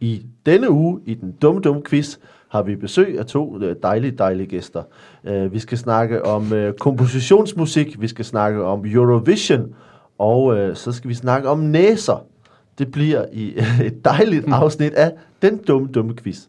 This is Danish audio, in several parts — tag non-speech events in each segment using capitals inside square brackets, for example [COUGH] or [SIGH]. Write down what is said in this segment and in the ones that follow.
I denne uge, i den dumme, dumme quiz, har vi besøg af to øh, dejlige, dejlige gæster. Uh, vi skal snakke om uh, kompositionsmusik, vi skal snakke om Eurovision, og uh, så skal vi snakke om næser. Det bliver i uh, [LAUGHS] et dejligt afsnit af den dumme, dumme quiz.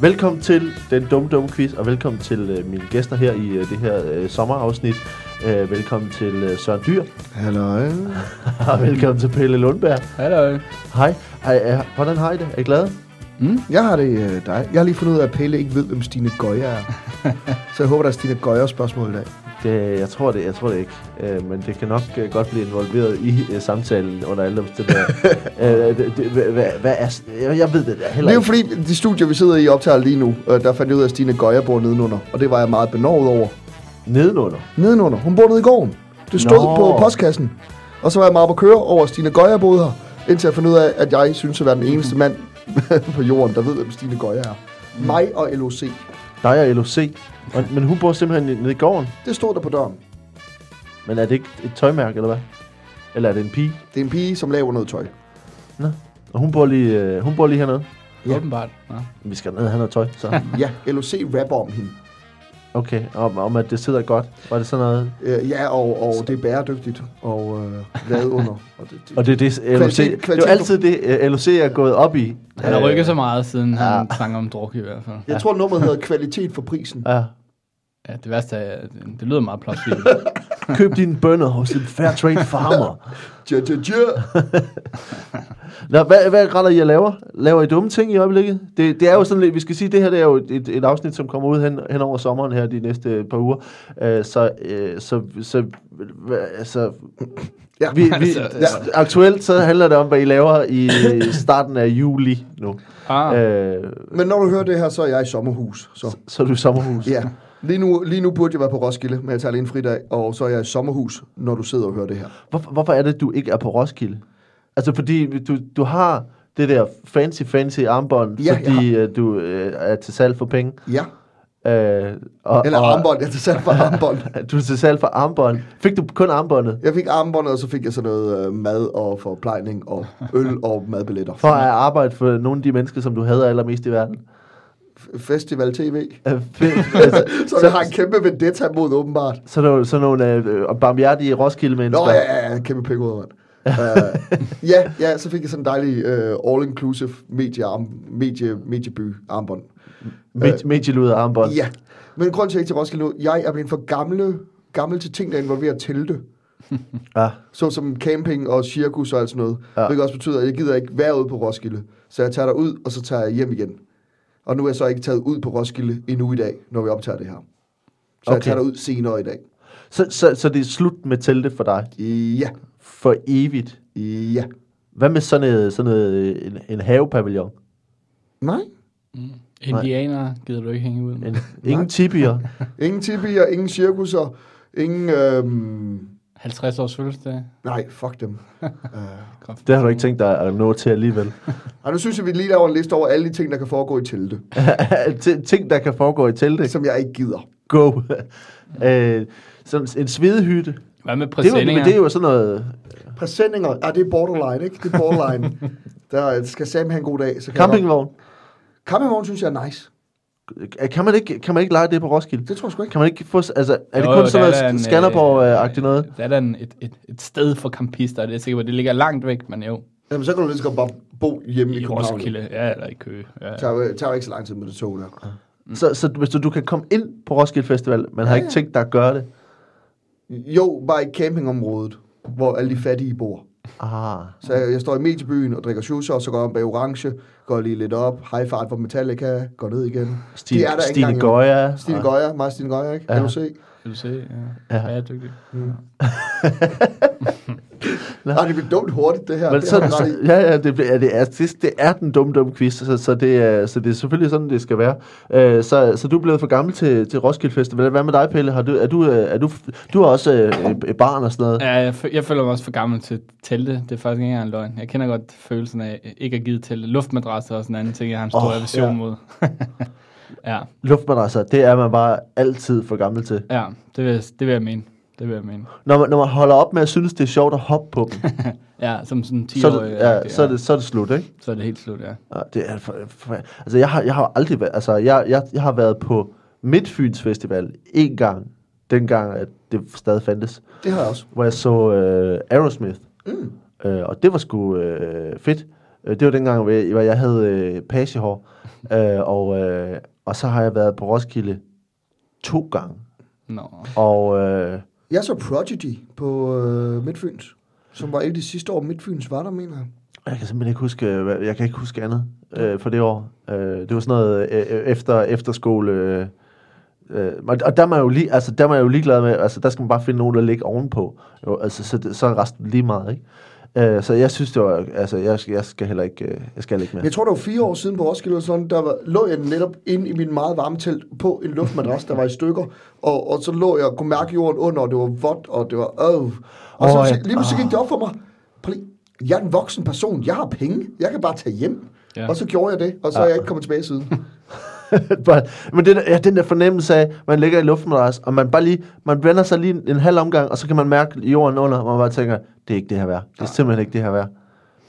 Velkommen til den dumme, dumme quiz, og velkommen til uh, mine gæster her i uh, det her uh, sommerafsnit. Uh, velkommen til uh, Søren Dyr, Hallo. [LAUGHS] og velkommen til Pelle Lundberg. Hallo. Hej. Ej, uh, hvordan har I det? Er I glade? Mm? Jeg har det øh, dig. Jeg har lige fundet ud af, at Pelle ikke ved, hvem Stine Goya er. [LAUGHS] Så jeg håber, der er Stine Goya spørgsmål i dag. Det, jeg tror det, jeg tror det ikke. Uh, men det kan nok uh, godt blive involveret i uh, samtalen under alle omstændigheder. [LAUGHS] det, det, hvad, er, jeg, jeg ved det da heller Det er jo ikke. fordi, de studier, vi sidder i optager lige nu, øh, der fandt jeg ud af, at Stine Goya bor nedenunder. Og det var jeg meget benovet over. Nedenunder. Nedenunder. Hun bor nede i gården. Det stod Nå. på postkassen. Og så var jeg meget på køre over, at Stine Goya boede her. Indtil jeg fandt ud af, at jeg synes at være den eneste mand [LAUGHS] på jorden, der ved, hvem Stine Goya er. Mig og LOC. Dig og LOC. Og, men hun bor simpelthen nede i gården. Det stod der på døren. Men er det ikke et tøjmærke, eller hvad? Eller er det en pige? Det er en pige, som laver noget tøj. Og hun bor lige, øh, hun bor lige hernede. Ja. Åbenbart. Ja. Vi skal ned og have noget tøj, så. [LAUGHS] Ja, LOC rapper om hende. Okay, om, om at det sidder godt. Var det sådan noget? Øh, ja, og, og det er bæredygtigt og øh, lavet under. Og det, det, Og det er det, LOC, Kvalitet- det er altid det, øh, LOC er gået op i. Han har Øh, rykket så meget, siden ja. han sang om druk i hvert fald. jeg tror, nummeret hedder kvalitet for prisen. Ja. Ja, det værste er, det lyder meget plausibelt. Køb dine bønner hos en fair trade farmer. Tja, tja, tja. Nå, hvad, hvad retter I at laver? Laver I dumme ting i øjeblikket? Det, det er jo sådan lidt, vi skal sige, det her det er jo et, et afsnit, som kommer ud hen, hen over sommeren her de næste par uger. Uh, så, uh, så, så, hva- altså, Ja, vi, vi, altså, ja. aktuelt så handler det om, hvad I laver i starten af juli nu. Ah, Uh, Men når du hører det her, så er jeg i sommerhus. Så. så er du i sommerhus. Ja. Lige nu, lige nu burde jeg være på Roskilde, men jeg tager lige en fridag, og så er jeg i sommerhus, når du sidder og hører det her. Hvorfor, hvorfor er det, du ikke er på Roskilde? Altså, fordi du, du har det der fancy, fancy armbånd, Ja, fordi uh, du uh, er til salg for penge. Ja, Uh, og, eller og, armbånd. Jeg tager selv for armbånd. [LAUGHS] Du er til salg for armbånd. Fik du kun armbåndet? Jeg fik armbåndet, og så fik jeg sådan noget øh, mad og forplejning og øl og madbilletter. For at arbejde for nogle af de mennesker, som du hader allermest i verden. Festival TV. Uh, altså, Så jeg har en kæmpe vendetta mod, åbenbart. så nogle, sådan nogle uh, barmhjertige Roskilde-mennesker. Nå, ja, ja, ja, kæmpe penge ud, uh, ja, ja, så fik jeg sådan en dejlig uh, all-inclusive medie, medie, medieby armbånd. Med, Medieluder armbånd. Ja, men grund til, at jeg ikke til Roskilde nu, jeg er blevet for gamle, gammel til ting, der involverer telte. [LAUGHS] Ja. Så som camping og cirkus og alt sådan noget. Ja. Hvilket også betyder, at jeg gider ikke være ude på Roskilde. Så jeg tager der ud, og så tager jeg hjem igen. Og nu er jeg så ikke taget ud på Roskilde endnu i dag, når vi optager det her. Så okay. jeg tager ud senere i dag. Så, så, så det er slut med teltet for dig? Ja, For evigt? ja. Hvad med sådan, noget, sådan noget, en, en havepavillon? Nej, indianer gider du ikke hænge ud med. En, ingen tibier? [LAUGHS] ingen tibier, ingen cirkusser, ingen... Øhm... 50 års fødselsdag. Nej, fuck dem. [LAUGHS] uh... Det har du ikke tænkt dig at nå til alligevel. Og nu synes jeg, vi lige laver en liste over alle de ting, der kan foregå i telte. [LAUGHS] Ting, der kan foregå i teltet. Som jeg ikke gider. Go. [LAUGHS] øh, sådan en svedehytte. Hvad med Det er, jo, præsendinger? men det er jo sådan noget... Præsendinger, ah, det er borderline, ikke? Det er borderline. der skal Sam have en god dag. Så kan Campingvogn. Campingvogn synes jeg er nice. Kan man ikke, kan man ikke lege det på Roskilde? Det tror jeg sgu ikke. Kan man ikke få... Altså, er det Jo, kun jo, sådan noget Skanderborg-agtigt noget? Der er der en, et, et, et sted for campister, det er sikkert, det ligger langt væk, men jo, Jamen, så kan du lige så godt bare bo hjemme i, i København. Roskilde, ja, eller i Køge. Ja. Det tager, tager ikke så lang tid med det tog der. Så, så hvis du, du kan komme ind på Roskilde Festival, men har Ja, ikke ja. tænkt dig at gøre det? Jo, bare i campingområdet, hvor alle de fattige bor. Ah. Så jeg, jeg står i mediebyen og drikker shoes, og så går jeg om bag orange, går lige lidt op, high fart for Metallica, går ned igen. Stine, De er der Stine. Goya. Stine Goya, meget Stine Goya, ikke? Ja. Ja. LOC. Vil du se? Ja, Ja. ja. bæredygtigt. [LAUGHS] Nej, det bliver dumt hurtigt, det her. Men det så, har du så, ja, ja, det, bliver- det, er, det, det er den dumme, dumme quiz, så, så, det er, så det er selvfølgelig sådan, det skal være. Øh, så, så du er blevet for gammel til, til Roskilde Festival. Hvad med dig, Pelle? Har du, er du, øh, er du, du er også øh, et barn og sådan noget. Ja, jeg, jeg føler mig også for gammel til telte. Det er faktisk ikke engang en løgn. Jeg kender godt følelsen af ikke at give telte. Luftmadrasser og sådan en anden ting, jeg har en stor oh, aversion ja. mod. [LAUGHS] ja, Luftmadrasser, det er man bare altid for gammel til. ja, det vil, det vil jeg mene. Det vil jeg mene. Når man, når man holder op med at synes, det er sjovt at hoppe på dem, [LAUGHS] Ja, som sådan 10 så, er år. det, ja, så, er det, så er det slut, ikke? så er det helt slut, ja. Ja, det er for, for, altså, jeg har, jeg har aldrig været, altså, jeg, jeg, jeg har været på Midtfyns Festival en gang, dengang, at det stadig fandtes, Det har jeg også. hvor jeg så øh, Aerosmith. Mm. Øh, og det var sgu øh, fedt. Øh, Det var dengang, hvor jeg, hvor jeg havde øh, pagehår. [LAUGHS] øh, og, øh, og så har jeg været på Roskilde to gange. Nå. Og øh, Jeg så Prodigy på øh, Midtfyns, som var et af de sidste år, Midtfyns var der, mener jeg. jeg kan simpelthen ikke huske, jeg kan ikke huske andet øh, for det år. Øh, det var sådan noget øh, øh, efter efterskole. Øh, øh, og der er man jo lige, altså der er man jo ligeglad med, altså der skal man bare finde nogen, der ligger ovenpå. Jo, altså så, så er resten lige meget, ikke? Øh, så jeg synes det var, altså jeg, skal- jeg skal heller ikke, øh, jeg skal ikke Men med. Jeg tror, det var fire år siden på Roskilde, eller sådan, der var, lå jeg netop inde i min meget varme telt på en luftmadras, der var i stykker, og, og så lå jeg og kunne mærke jorden under, og det var vådt, og det var øh. Og så Åh, ja. lige pludselig gik det op for mig, lige, jeg er en voksen person, jeg har penge, jeg kan bare tage hjem. Ja. Og så gjorde jeg det, og så er jeg ikke kommet tilbage siden. [LAUGHS] Bare- Men den, der- ja, den der fornemmelse af, man ligger i luftmadras, og man bare lige, man vender sig lige en, halv omgang, og så kan man mærke jorden under, og man bare tænker, det er ikke det her værd. Det er simpelthen ikke det her værd.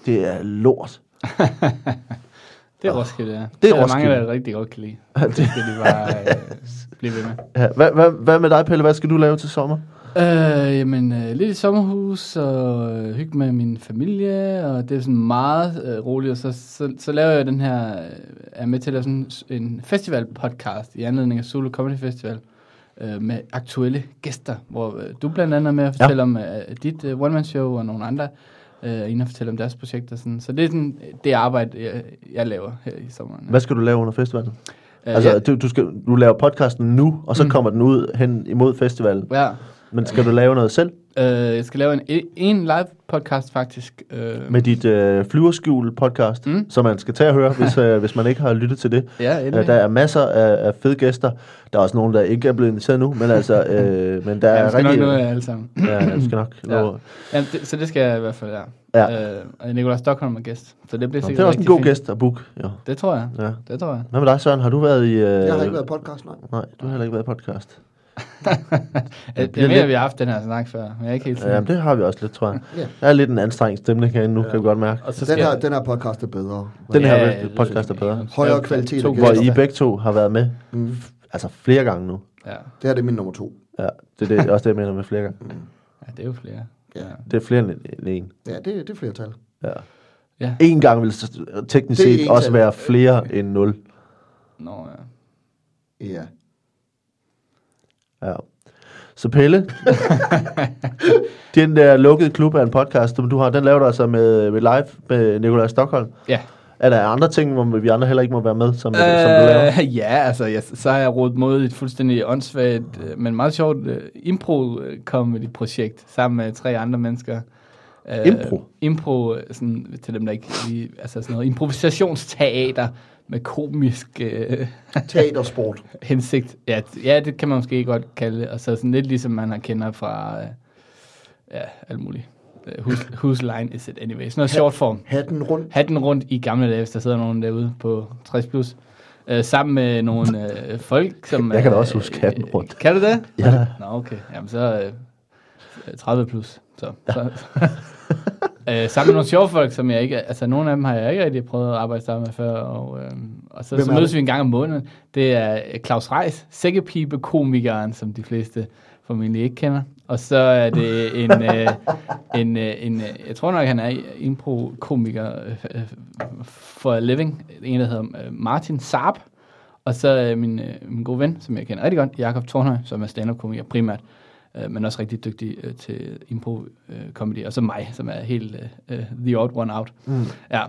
Det er lort. [LAUGHS] Det er Roskilde, ja. Det er der er Roskilde. mange, der rigtig godt kan lide. [LAUGHS] Det skal de bare øh, blive ved med. Ja, hvad, hvad, hvad med dig, Pelle? Hvad skal du lave til sommer? Øh, jamen, øh, lidt i sommerhus, og øh, hygge med min familie, og det er sådan meget øh, roligt, og så, så, så laver jeg den her, øh, er med til at lave sådan en festival-podcast i anledning af Solo Comedy Festival, øh, med aktuelle gæster, hvor øh, du blandt andet er med at fortælle ja. om øh, dit øh, one-man-show, og nogle andre øh, inde og fortælle om deres projekter. Sådan. Så det er sådan, det arbejde, jeg, jeg laver her i sommeren. Hvad skal du lave under festivalen? Øh, altså, ja, du, du, skal, du laver podcasten nu, og så Mm. kommer den ud hen imod festivalen. ja. Men skal du lave noget selv Øh, jeg skal lave en, en live podcast faktisk. Øh, med dit øh, flyverskjul podcast, Mm. som man skal tage og høre, hvis, øh, hvis man ikke har lyttet til det. ja, endelig. der er masser af, af fede gæster. Der er også nogen, der ikke er blevet inviteret nu, men altså, øh, [LAUGHS] men der ja, er skal nok rigtig... nå jer alle sammen. Ja, jeg skal nok. [CLEARS THROAT] Ja. nå. Ja, det, så det skal jeg i hvert fald, ja. Ja. Øh, og Nicolai Stockholm er gæst, så det bliver Nå, sikkert det er også en god fint. gæst at booke. Jo. Det tror jeg, Ja. det tror jeg. Hvad med dig, Søren? Har du været i... Øh... Jeg har ikke været i podcast, nej. Nej, du har heller ikke været i podcast. [LAUGHS] Jeg, jeg bliver mener, lidt- vi har haft den her snak før, men jeg er ikke helt Ja, sikker. men det har vi også lidt, tror jeg. Ja. Der er lidt en anstrengt stemning herinde nu, kan vi godt mærke. Og så Den her, den her podcast er bedre. Den her Ja, podcast er bedre. Højere Ja, kvalitet to Hvor. I begge to har været med, Mm. altså flere gange nu. Ja. Det her det er min nummer to. Ja, det er det, også det, jeg mener med flere gange. ja, det er jo flere. Ja. Det er flere end en. Ja, det, det er flertal. Ja. Ja. En gang vil teknisk Det er set også tal. være flere end 0. Nå, ja. Ja. Ja. Så Pelle, [LAUGHS] den der lukkede klub af en podcast, som du har, den laver du altså med, med live med Nikolaj Stockholm. Ja. Er der andre ting, hvor vi andre heller ikke må være med, som, øh, som du laver? Øh, ja, altså, jeg, så har jeg rodet mod et fuldstændig åndssvagt, øh, men meget sjovt uh, impro-comedy-projekt sammen med tre andre mennesker. Uh, Impro? Impro, øh, sådan, til dem, der ikke lige, altså sådan noget improvisationsteater med komisk uh, Teatersport. [LAUGHS] hensigt. Ja, ja, det kan man måske godt kalde det. Og så sådan lidt ligesom man har kender fra, uh, ja, alt muligt. Uh, whose, whose line is it anyway? Sådan noget short form Hatten rundt. hatten rundt i gamle dage, hvis der sidder nogen derude på 60 plus. Øh, sammen med nogle øh, folk, som... Jeg kan da øh, også huske hatten rundt. Kan du det? Ja. Nå, okay. Jamen så øh, 30 plus. Så, ja. [LAUGHS] så, øh, sammen med nogle sjove folk, som jeg ikke... Altså, nogle af dem har jeg ikke rigtig prøvet at arbejde sammen med før. Og, øh, og så, så mødes vi en gang om måneden. Det er øh, Claus Reis, sækkepibe-komikeren, som de fleste formentlig ikke kender. Og så er det en, øh, [LAUGHS] en, øh, en øh, jeg tror nok, han er impro-komiker øh, for a living. En, der hedder øh, Martin Saab. Og så øh, min, øh, min gode ven, som jeg kender rigtig godt, Jakob Tornhøj, som er stand-up-komiker primært, øh, men også rigtig dygtig øh, til impro-comedy. og så mig, som er helt øh, øh, the odd one out. Mm. Ja,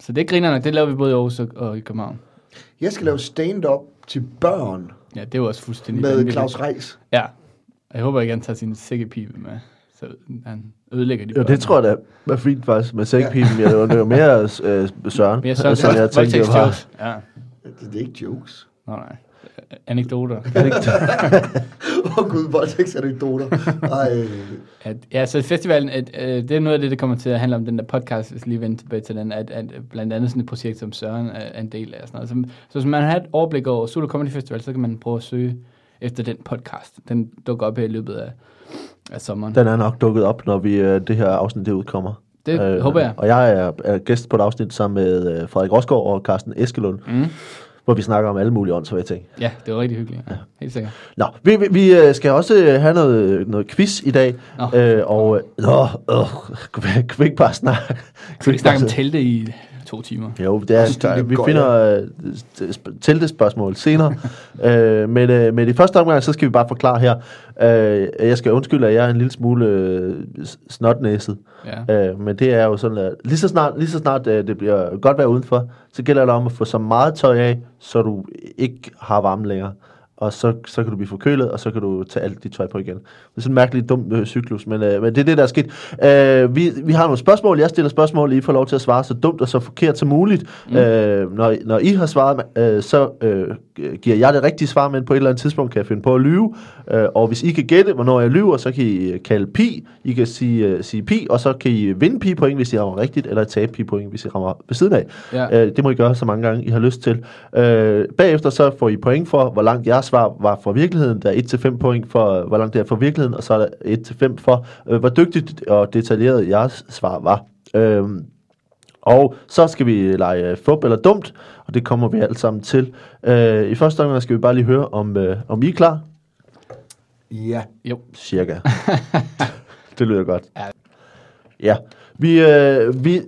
så det griner nok. Det laver vi både i Aarhus og, og i København. Jeg skal lave stand-up til børn Ja, det er jo også fuldstændig med vanvittigt. Claus Reis. Ja, og jeg håber ikke, han tager sin sækkepibe med, så han ødelægger de Jo, det tror jeg da var fint faktisk med sækpipen. Ja. Det var- det var mere øh, Søren, Mere sådan, som jeg tænkte, det var. Ja, Det er ikke jokes. nå nej. Anekdoter. [LAUGHS] Åh oh, gud, voldtægtsanekdoter. Ej. At, ja, så festivalen, at, øh, det er noget af det, der kommer til at handle om den der podcast, hvis vi lige vender tilbage til den, at, at blandt andet sådan et projekt, som Søren er, en del af. Sådan noget. Så, så hvis man har et overblik over Solo Comedy Festival, så kan man prøve at søge efter den podcast. Den dukker op her i løbet af, af sommeren. Den er nok dukket op, når vi øh, det her afsnit det udkommer. Det øh, håber jeg. Og jeg er, er gæst på et afsnit sammen med øh, Frederik Rosgaard og Carsten Eskelund, Mm. Hvor vi snakker om alle mulige åndssvage ting. Ja, det var rigtig hyggeligt. Ja, helt sikkert. Nå, vi, vi, vi øh, skal også øh, have noget, noget quiz i dag. Nå. Øh, og, øh, nå, øh, kan vi- kan ikke bare snakke? Skal vi ikke snakke om telte i to timer? Jo, det er, Stine der, vi finder øh, sp- teltespørgsmål senere. [LAUGHS] øh, men, øh, men i første omgang, så skal vi bare forklare her. Øh, jeg skal undskylde, at jeg er en lille smule øh, snotnæset. Ja. Øh, men det er jo sådan, at lige så snart, lige så snart øh, det bliver godt vejr udenfor, så gælder det om at få så meget tøj af, så du ikke har varme længere. Og så, så kan du blive forkølet, og så kan du tage alt dit tøj på igen. Det er sådan en mærkelig dum øh, cyklus, men, øh, men det er det, der er sket. Øh, vi, vi har nogle spørgsmål. Jeg stiller spørgsmål, I får lov til at svare så dumt og så forkert som muligt. Mm. Øh, når, når I har svaret, øh, så øh, giver jeg det rigtige svar, men på et eller andet tidspunkt kan jeg finde på at lyve. Øh, og hvis I kan gætte, hvornår jeg lyver, så kan I kalde pi. I kan sige, øh, sige pi, og så kan I vinde pi point, hvis I rammer rigtigt, eller tabe pi point, hvis I rammer ved siden af. Ja. Øh, det må I gøre så mange gange, I har lyst til. Øh, bagefter så får I point for, hvor langt jeres svar var fra virkeligheden. Der er 1-5 point for, hvor langt det er fra virkeligheden, og så er der 1-5 for, øh, hvor dygtigt og detaljeret jeres svar var. Øh, og så skal vi lege fup eller dumt, og det kommer vi alt sammen til. Øh, I første omgang skal vi bare lige høre, om, øh, om I er klar. Ja. Jo. Cirka. [LAUGHS] det lyder godt. Ja. Ja. Vi, øh, vi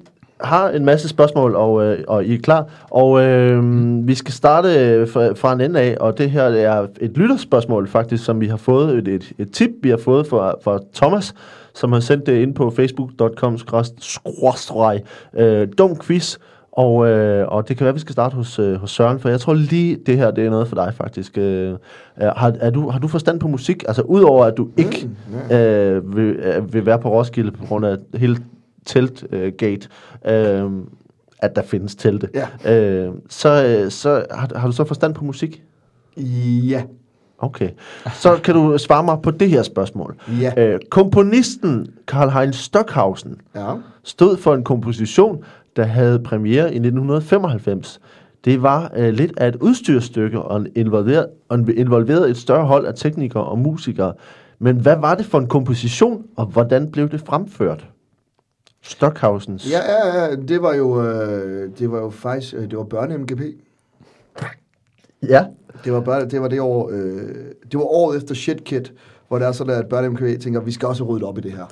har en masse spørgsmål, og, øh, og I er klar. Og øh, vi skal starte øh, fra, fra en ende af, og det her er et lytterspørgsmål faktisk, som vi har fået, et, et, et tip, vi har fået fra, fra Thomas, som har sendt det ind på facebook.com skråstreg øh, dum quiz. Og, øh, og det kan være, at vi skal starte hos, øh, hos Søren, for jeg tror lige, det her det er noget for dig faktisk. Øh, har, er du, har du forstand på musik? Altså udover at du ikke Mm, øh, vil, øh, vil være på Roskilde på grund af hele teltgate, øh, at der findes telte. Ja. Øh, så øh, så har, har du så forstand på musik? Ja. Okay. Så kan du svare mig på det her spørgsmål. Ja. Øh, komponisten Karl-Heinz Stockhausen Ja. stod for en komposition, der havde premiere i 1995. Det var øh, lidt af et udstyrstykke og involverede, og involverede et større hold af teknikere og musikere. Men hvad var det for en komposition, og hvordan blev det fremført? Stockhausens. Ja, ja, ja, det var jo, øh, det var jo faktisk, øh, det var børne-MGP. ja. Det var, børne, det var det år, øh, det var året efter Shit Kid, hvor der er sådan, at børne-MGP tænker, vi skal også rydde op i det her.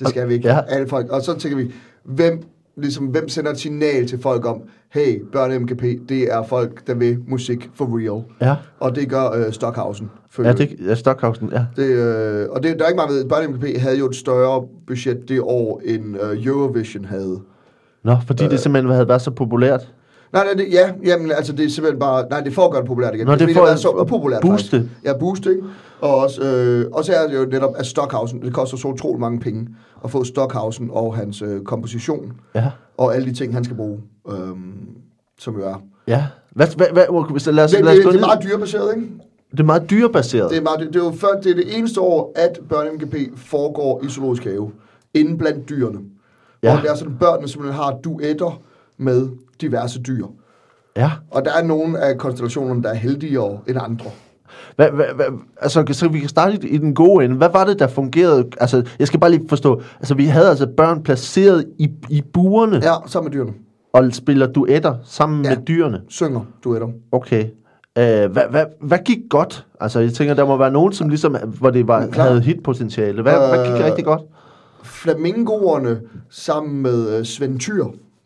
Det skal vi ikke. Ja. Alle folk. Og så tænker vi, hvem, ligesom, hvem sender et signal til folk om, hey, børne-MGP, det er folk, der vil musik for real. Ja, Og det gør øh, Stockhausen. ja, det, ja Stockhausen, ja. Det, øh, og det, der er ikke meget ved, børne-MGP havde jo et større budget det år, end øh, Eurovision havde. Nå, fordi øh. det simpelthen havde været så populært. Nej, nej, det, ja, jamen, altså det er simpelthen bare, nej, det gøre det populært igen. Nå, det har at været så upopulært booste. Faktisk. Ja, booste, ikke? Og også, øh, og så er det jo netop, at Stockhausen, det koster så utrolig mange penge at få Stockhausen og hans øh, komposition, Ja. og alle de ting, han skal bruge, øh, som jo er. Ja. Hvad, hvad, hvad, hvis, lad os, Det, lad os det, det er meget dyrebaseret, ikke? det er meget dyrebaseret. Det er, meget, det, det er jo før, det er det eneste år, at børne-MGP foregår i zoologisk have, inde blandt dyrene. Ja. Og det er sådan, børnene simpelthen har duetter med diverse dyr. Ja. Og der er nogle af konstellationerne, der er heldigere end andre. Hvad, hvad, hvad, altså, så vi kan starte i, den gode ende. Hvad var det, der fungerede? Altså, jeg skal bare lige forstå. Altså, vi havde altså børn placeret i, i burene ja. Sammen med dyrene. og spiller duetter sammen ja. Med dyrene. Synger duetter. Okay. Øh, hvad, hvad, hvad gik godt? Altså, jeg tænker, der må være nogen, som ligesom, hvor det var, Klar. havde hitpotentiale. Hvad, øh, hvad gik rigtig godt? Flamingoerne sammen med uh, Svend Tyr,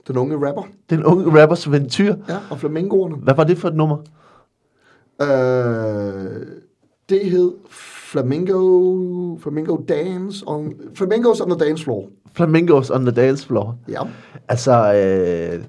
den unge rapper. Den unge rappers ventyr. Ja, og flamingoerne. Hvad var det for et nummer? Uh, det hed Flamingo, Flamingo Dance on, Flamingos on the Dance Floor. Flamingos on the Dance Floor. Ja. Altså, øh,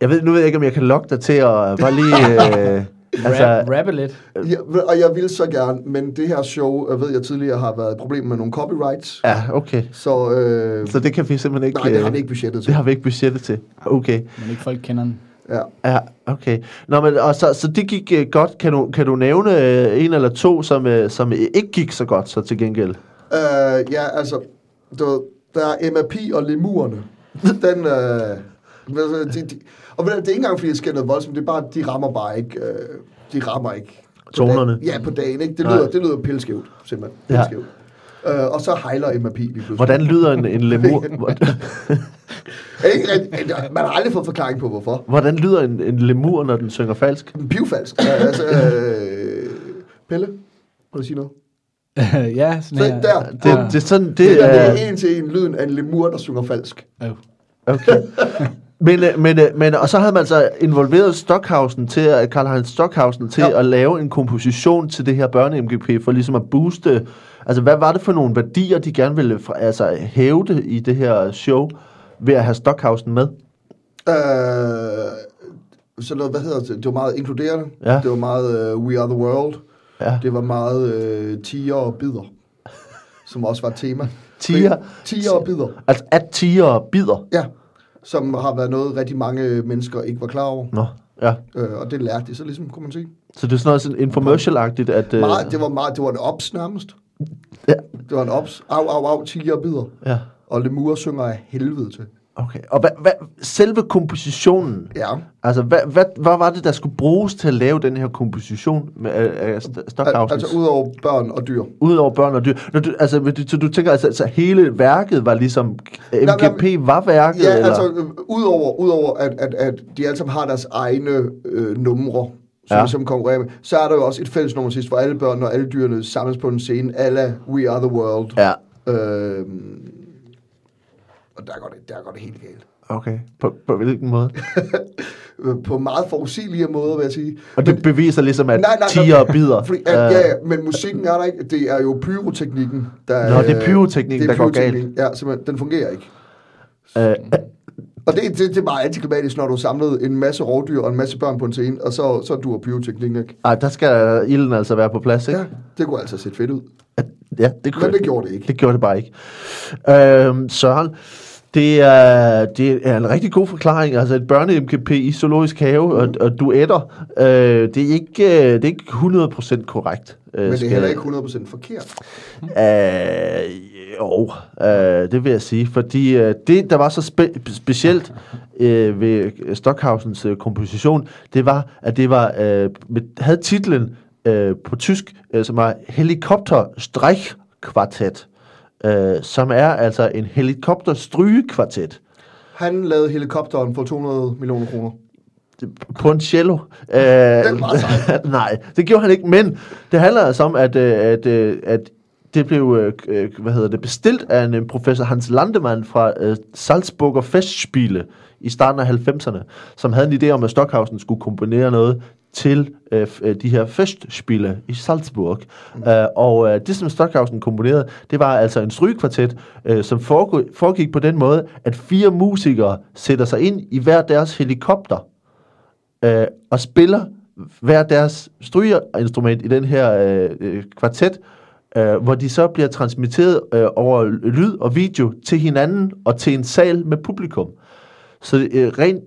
jeg ved, nu ved jeg ikke, om jeg kan lokke dig til at bare lige... Øh, [LAUGHS] Altså, Rap, rappe lidt. ja. Og jeg vil så gerne, men det her show, jeg ved jeg tidligere har været et problem med nogle copyrights. ja, okay. Så, øh, Så det kan vi simpelthen ikke... nej, det har øh, vi ikke budgettet til. Det har vi ikke budgettet til. Okay. Men ikke folk kender den. Ja. Ja, okay. Nå, men, og så, så det gik uh, godt. Kan du, kan du nævne uh, en eller to, som, uh, som ikke gik så godt, så til gengæld? Øh, ja, altså, du, ved, der er MAP og lemurerne. Den, øh, de, de, og det er ikke engang, fordi det sker noget voldsomt, det er bare, de rammer bare ikke, øh, de rammer ikke. Tonerne? dagen. Ja, på dagen, ikke? Det Nej. lyder, det lyder pilskævt, simpelthen. Ja. Øh, og så hejler MAP lige pludselig. Hvordan lyder en, en lemur? [LAUGHS] [LAUGHS] Ikke Man har aldrig fået forklaring på, hvorfor. Hvordan lyder en, en lemur, når den synger falsk? Pivfalsk. Ja, altså, øh, Pelle, vil du sige noget? [LAUGHS] ja, sådan Så her. der. Det, Ja. det er sådan, det, Det, er, det er en til en lyden af en lemur, der synger falsk. Øh. Okay. Men, men, øh, men, og så havde man så involveret Stockhausen til, at Karl Heinz Stockhausen til Ja. at lave en komposition til det her børne-MGP, for ligesom at booste, altså hvad var det for nogle værdier, de gerne ville altså, hævde i det her show, ved at have Stockhausen med? Øh, så noget, hvad hedder det? Det var meget inkluderende. Ja. Det var meget uh, We Are The World. Ja. Det var meget uh, tiger og bider, [LAUGHS] som også var et tema. Tiger? Tiger og bider, Altså at tiger bider. ja. Som har været noget, rigtig mange mennesker ikke var klar over. Nå, ja. Øh, og det lærte de så ligesom, kunne man sige. Så det er sådan noget sådan infomercial-agtigt, at... øh, Meget, det var meget, det var en ops nærmest. Ja. Det var en ops. Au, au, au, tiger og bider. Ja, Og lemur synger af helvede til. okay. Og hvad, hvad, selve kompositionen, Ja. altså hvad, hvad, hvad var det, der skulle bruges til at lave den her komposition med, af, af St- Al- altså udover børn og dyr. Udover børn og dyr. Når du, altså, så du tænker, altså, altså hele værket var ligesom, MGP var værket, Ja, eller? altså øh, udover, udover at, at, at de alle sammen har deres egne øh, numre, som Ja. som konkurrerer med, så er der jo også et fælles nummer sidst, hvor alle børn og alle dyrene samles på en scene, alla We Are The World. Ja, Øh, og der går, det, der går det helt galt. okay. På, på hvilken måde? Øh, [LAUGHS] På meget forudsigelige måder, vil jeg sige. Og det beviser ligesom, at Nej, nej, nej. tiger bider. Fordi, at, ja, ja, men musikken er der ikke. Det er jo pyroteknikken, der... Nå, det er pyroteknikken, det er der går galt. pyroteknikken. Ja, simpelthen, den fungerer ikke. Øh, Og det, det, det er meget antiklimatisk, når du har samlet en masse rovdyr og en masse børn på en scene, og så, så duer pyroteknikken ikke. ej, der skal ilden altså være på plads, ikke? Ja, det kunne altså se fedt ud. Ja, det, kunne, Men det gjorde det ikke. Det gjorde det bare ikke. Øhm, Søren, det er, det er en rigtig god forklaring. Altså et børne-MGP i zoologisk have og, og duetter, øh, det, er ikke, øh, det er ikke 100% korrekt. Øh, Men det er heller ikke 100% forkert. Øh, jo, øh, det vil jeg sige, fordi øh, det, der var så spe- specielt øh, ved Stockhausens øh, komposition, det var, at det var øh, med, havde titlen øh, på tysk, øh, som var Helikopter Streichquartet, øh, som er altså en helikopter strygekvartet Han lavede helikopteren for 200 millioner kroner. på en cello. Øh, meget sejt. [LAUGHS] nej, det gjorde han ikke, men det handler altså om, at, øh, at, øh, at det blev øh, hvad hedder det, bestilt af en professor Hans Landemann fra øh, Salzburger Festspiele i starten af 90'erne, som havde en idé om, at Stockhausen skulle komponere noget til øh, øh, de her festspille i Salzburg. Mm. Øh, og øh, det, som Stockhausen komponerede, det var altså en strygekvartet, øh, som foregik, på den måde, at fire musikere sætter sig ind i hver deres helikopter, øh, og spiller hver deres strygerinstrument i den her øh, øh, kvartet, øh, hvor de så bliver transmitteret øh, over lyd og video til hinanden og til en sal med publikum. Så øh, rent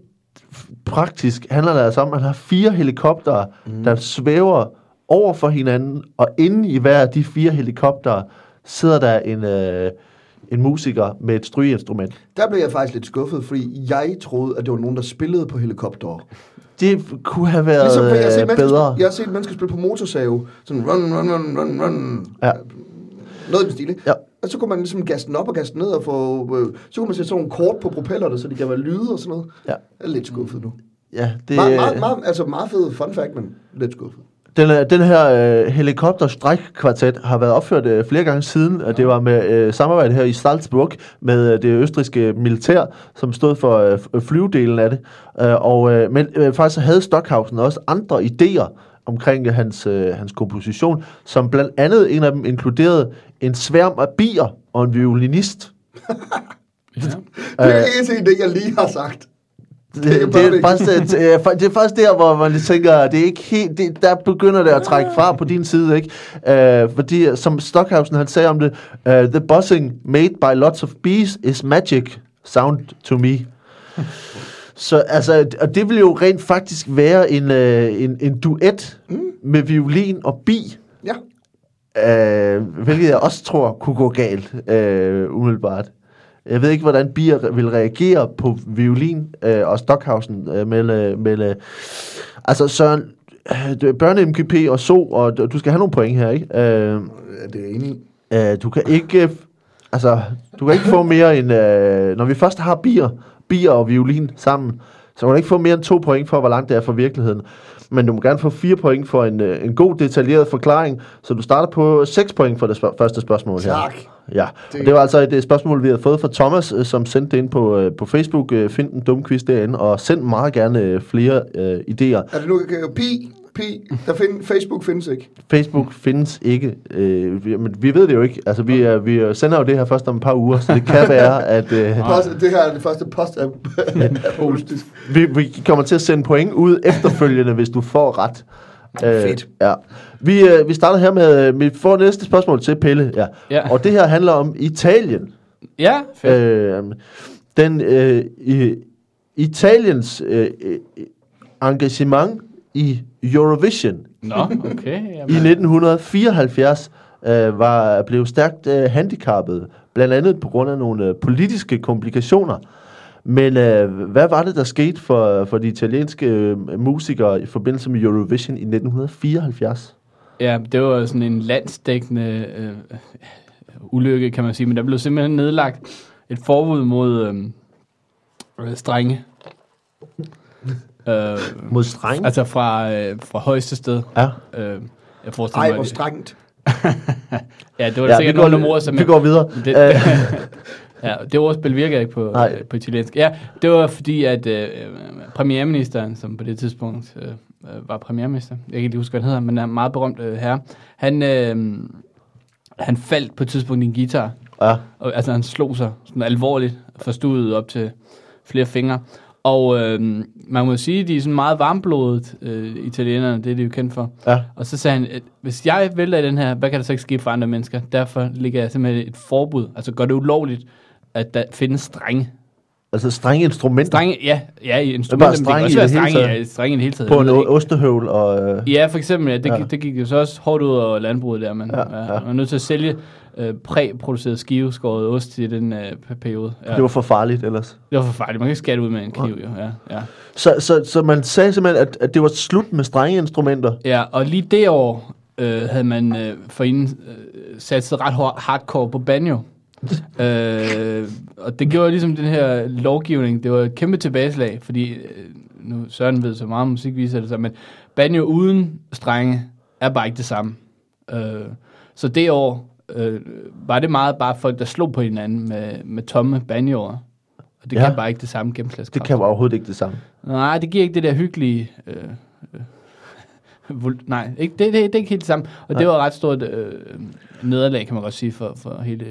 praktisk handler det altså om, at man har fire helikoptere, mm. der svæver over for hinanden, og inde i hver af de fire helikoptere sidder der en, øh, en musiker med et strygeinstrument. Der blev jeg faktisk lidt skuffet, fordi jeg troede, at det var nogen, der spillede på helikopter. Det kunne have været Ligesom, jeg, har set øh, mennesker, bedre. jeg har set mennesker spille på motorsave. Sådan run, run, run, run, run. Ja. Noget i den stil, ikke? Ja. Og så kunne man ligesom gasse den op og gasse den ned og få... Øh, så kunne man sætte sådan nogle kort på propellerne, så de kan være lyde og sådan noget. Ja. Jeg er lidt skuffet nu. Ja, det, Det... Meget, meget, altså meget fed fun fact, men lidt skuffet. Den, er- den her øh, helikopter har været opført øh, flere gange siden, og det var med øh, samarbejde her i Salzburg med øh, det østriske militær, som stod for øh, flyvedelen af det. Øh, og, øh, men øh, faktisk havde Stockhausen også andre idéer omkring øh, hans, øh, hans komposition, som blandt andet en af dem inkluderede en sværm af bier og en violinist. [LAUGHS] Ja. Det er Øh, ikke en det, jeg lige har sagt. Det, Det er det, er det. faktisk, det, er, det er faktisk der, hvor man lige tænker, det er ikke helt, det, der begynder det at trække fra på din side, ikke? Uh, fordi, som Stockhausen han sagde om det, uh, the buzzing made by lots of bees is magic sound to me. [LAUGHS] Så altså, og det vil jo rent faktisk være en, uh, en, en duet mm. med violin og bi, Ja. uh, hvilket jeg også tror kunne gå galt, uh, umiddelbart. Jeg ved ikke, hvordan bier vil reagere på violin øh, og Stockhausen, øh, men, øh, men øh, altså Søren, øh, børne-MGP og so, og du skal have nogle point her, ikke? Øh, Ja, det er enig. Øh, du kan ikke... øh, Altså, du kan ikke få mere end... Øh, når vi først har bier, bier og violin sammen, så kan du ikke få mere end to point for, hvor langt det er fra virkeligheden. Men du må gerne få fire point for en, øh, en god, detaljeret forklaring, så du starter på 6 point for det spørg- første spørgsmål her. Tak. Ja, Det- det, det var altså et øh, spørgsmål, vi havde fået fra Thomas, øh, som sendte det ind på, på Facebook. Find en dum quiz derinde, og send meget gerne flere øh, idéer. Er det nu øh, pi? Pi? Der find, Facebook findes ikke. Facebook findes ikke, øh, vi, men vi ved det jo ikke. Altså, vi, er, vi sender jo det her først om et par uger, så det kan være, [LAUGHS] at øh, Post, det her er det første post af [LAUGHS] postisk. vi, vi kommer til at sende point ud efterfølgende, hvis du får ret. Øh, Fedt. Ja. Vi, øh, vi starter her med, øh, vi får næste spørgsmål til Pelle. Ja. Ja. Og det her handler om Italien. Ja, fedt. Øh, den øh, i, Italiens øh, øh, engagement i Eurovision Nå, okay. i Jamen. 1974 øh, var blevet stærkt øh, handicappet, blandt andet på grund af nogle øh, politiske komplikationer. Men øh, hvad var det, der skete for, for de italienske øh, musikere i forbindelse med Eurovision i 1974? Ja, det var sådan en landsdækkende øh, ulykke, kan man sige. Men der blev simpelthen nedlagt et forbud mod øh, øh, strenge. Øh, Mod streng? altså fra, øh, fra højeste sted. ja. Øh, jeg forestiller Ej, mig, hvor det- strengt. [LAUGHS] Ja, det var ja, sikkert nogle ord, som vi jeg- går videre. Det, Øh, [LAUGHS] ja, det ordspil virker ikke på, Nej. øh, på italiensk. Ja, det var fordi, at øh, premierministeren, som på det tidspunkt øh, øh, var premierminister, jeg kan ikke lige huske, hvad han hedder, men er en meget berømt øh, herre, han, øh, han faldt på et tidspunkt i en guitar. ja. Og, altså, han slog sig sådan alvorligt, forstudet op til flere fingre. Og øh, man må sige, at de er sådan meget varmblodet, øh, italienerne, det er de jo kendt for. ja. Og så sagde han, at hvis jeg vælter i den her, hvad kan der så ikke ske for andre mennesker? Derfor ligger jeg simpelthen et forbud. Altså gør det ulovligt, at der findes strenge. Altså strenge instrumenter Strenge, ja, ja i instrumenter, men det kan strenge også i være det hele strenge, ja, strenge i det hele taget. på en ved o- ikke. ostehøvl. Og, øh, Ja, for eksempel, ja, det, Ja. det gik jo så også hårdt ud over landbruget der, men ja. ja. man er nødt til at sælge øh, præproduceret skiveskåret ost i den øh, periode. Ja. det var for farligt ellers. det var forfærdeligt. Man kan ikke det ud med en kniv, jo. Ja, ja. Så, så, så man sagde simpelthen, at, at det var slut med strenge instrumenter. Ja, og lige det år øh, havde man øh, forinden øh, sat sig ret hard- hardcore på banjo. [LAUGHS] øh, og det gjorde ligesom den her lovgivning, det var et kæmpe tilbageslag, fordi øh, nu Søren ved så meget om musik, viser det sig, men banjo uden strenge er bare ikke det samme. Øh, så det år øh, var det meget bare folk, der slog på hinanden med, med tomme banjoer. Og det Ja. kan bare ikke det samme gennemslagskraft. Det kan jo overhovedet ikke det samme. Nej, det giver ikke det der hyggelige... Øh, øh, nej, ikke, det, det, det er ikke helt det samme. Og det var et ret stort øh, nederlag, kan man godt sige, for, for hele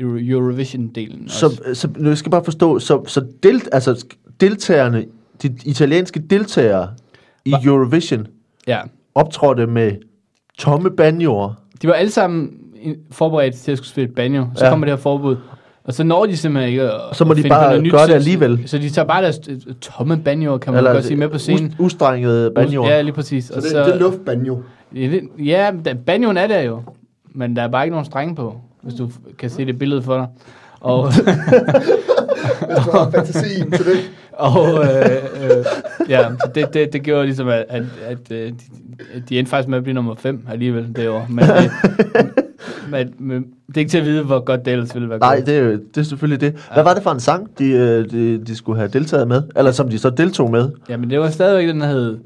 Eurovision-delen. Så, også. så nu skal bare forstå, så, så del, altså, deltagerne, de italienske deltagere i Hva? Eurovision Ja, optrådte med tomme banjoer. de var alle sammen forberedt til at skulle spille banjo. Så Ja. kommer det her forbud. Og så når de simpelthen ikke at, Så må at de bare noget nyt, gøre det så- alligevel. Så de tager bare deres øh, tomme banjoer, kan man godt sige, med på scenen. Us, ustrengede banjoer. Ja, lige præcis. Så det, det er luftbanjo. Ja, da- banjoen er der jo, men der er bare ikke nogen strenge på, hvis du kan se det billede for dig. Og, Hvis du har fantasien til det. [LAUGHS] og øh, øh, ja, så det, det, det gjorde ligesom, at, at, at øh, de, de endte faktisk med at blive nummer 5 alligevel det år. Men, det, [LAUGHS] men, men det er ikke til at vide, hvor godt det ellers ville være Nej, det er, det er selvfølgelig det. Hvad var det for en sang, de, øh, de, de skulle have deltaget med? Eller som de så deltog med? Jamen, det var stadigvæk den, der hed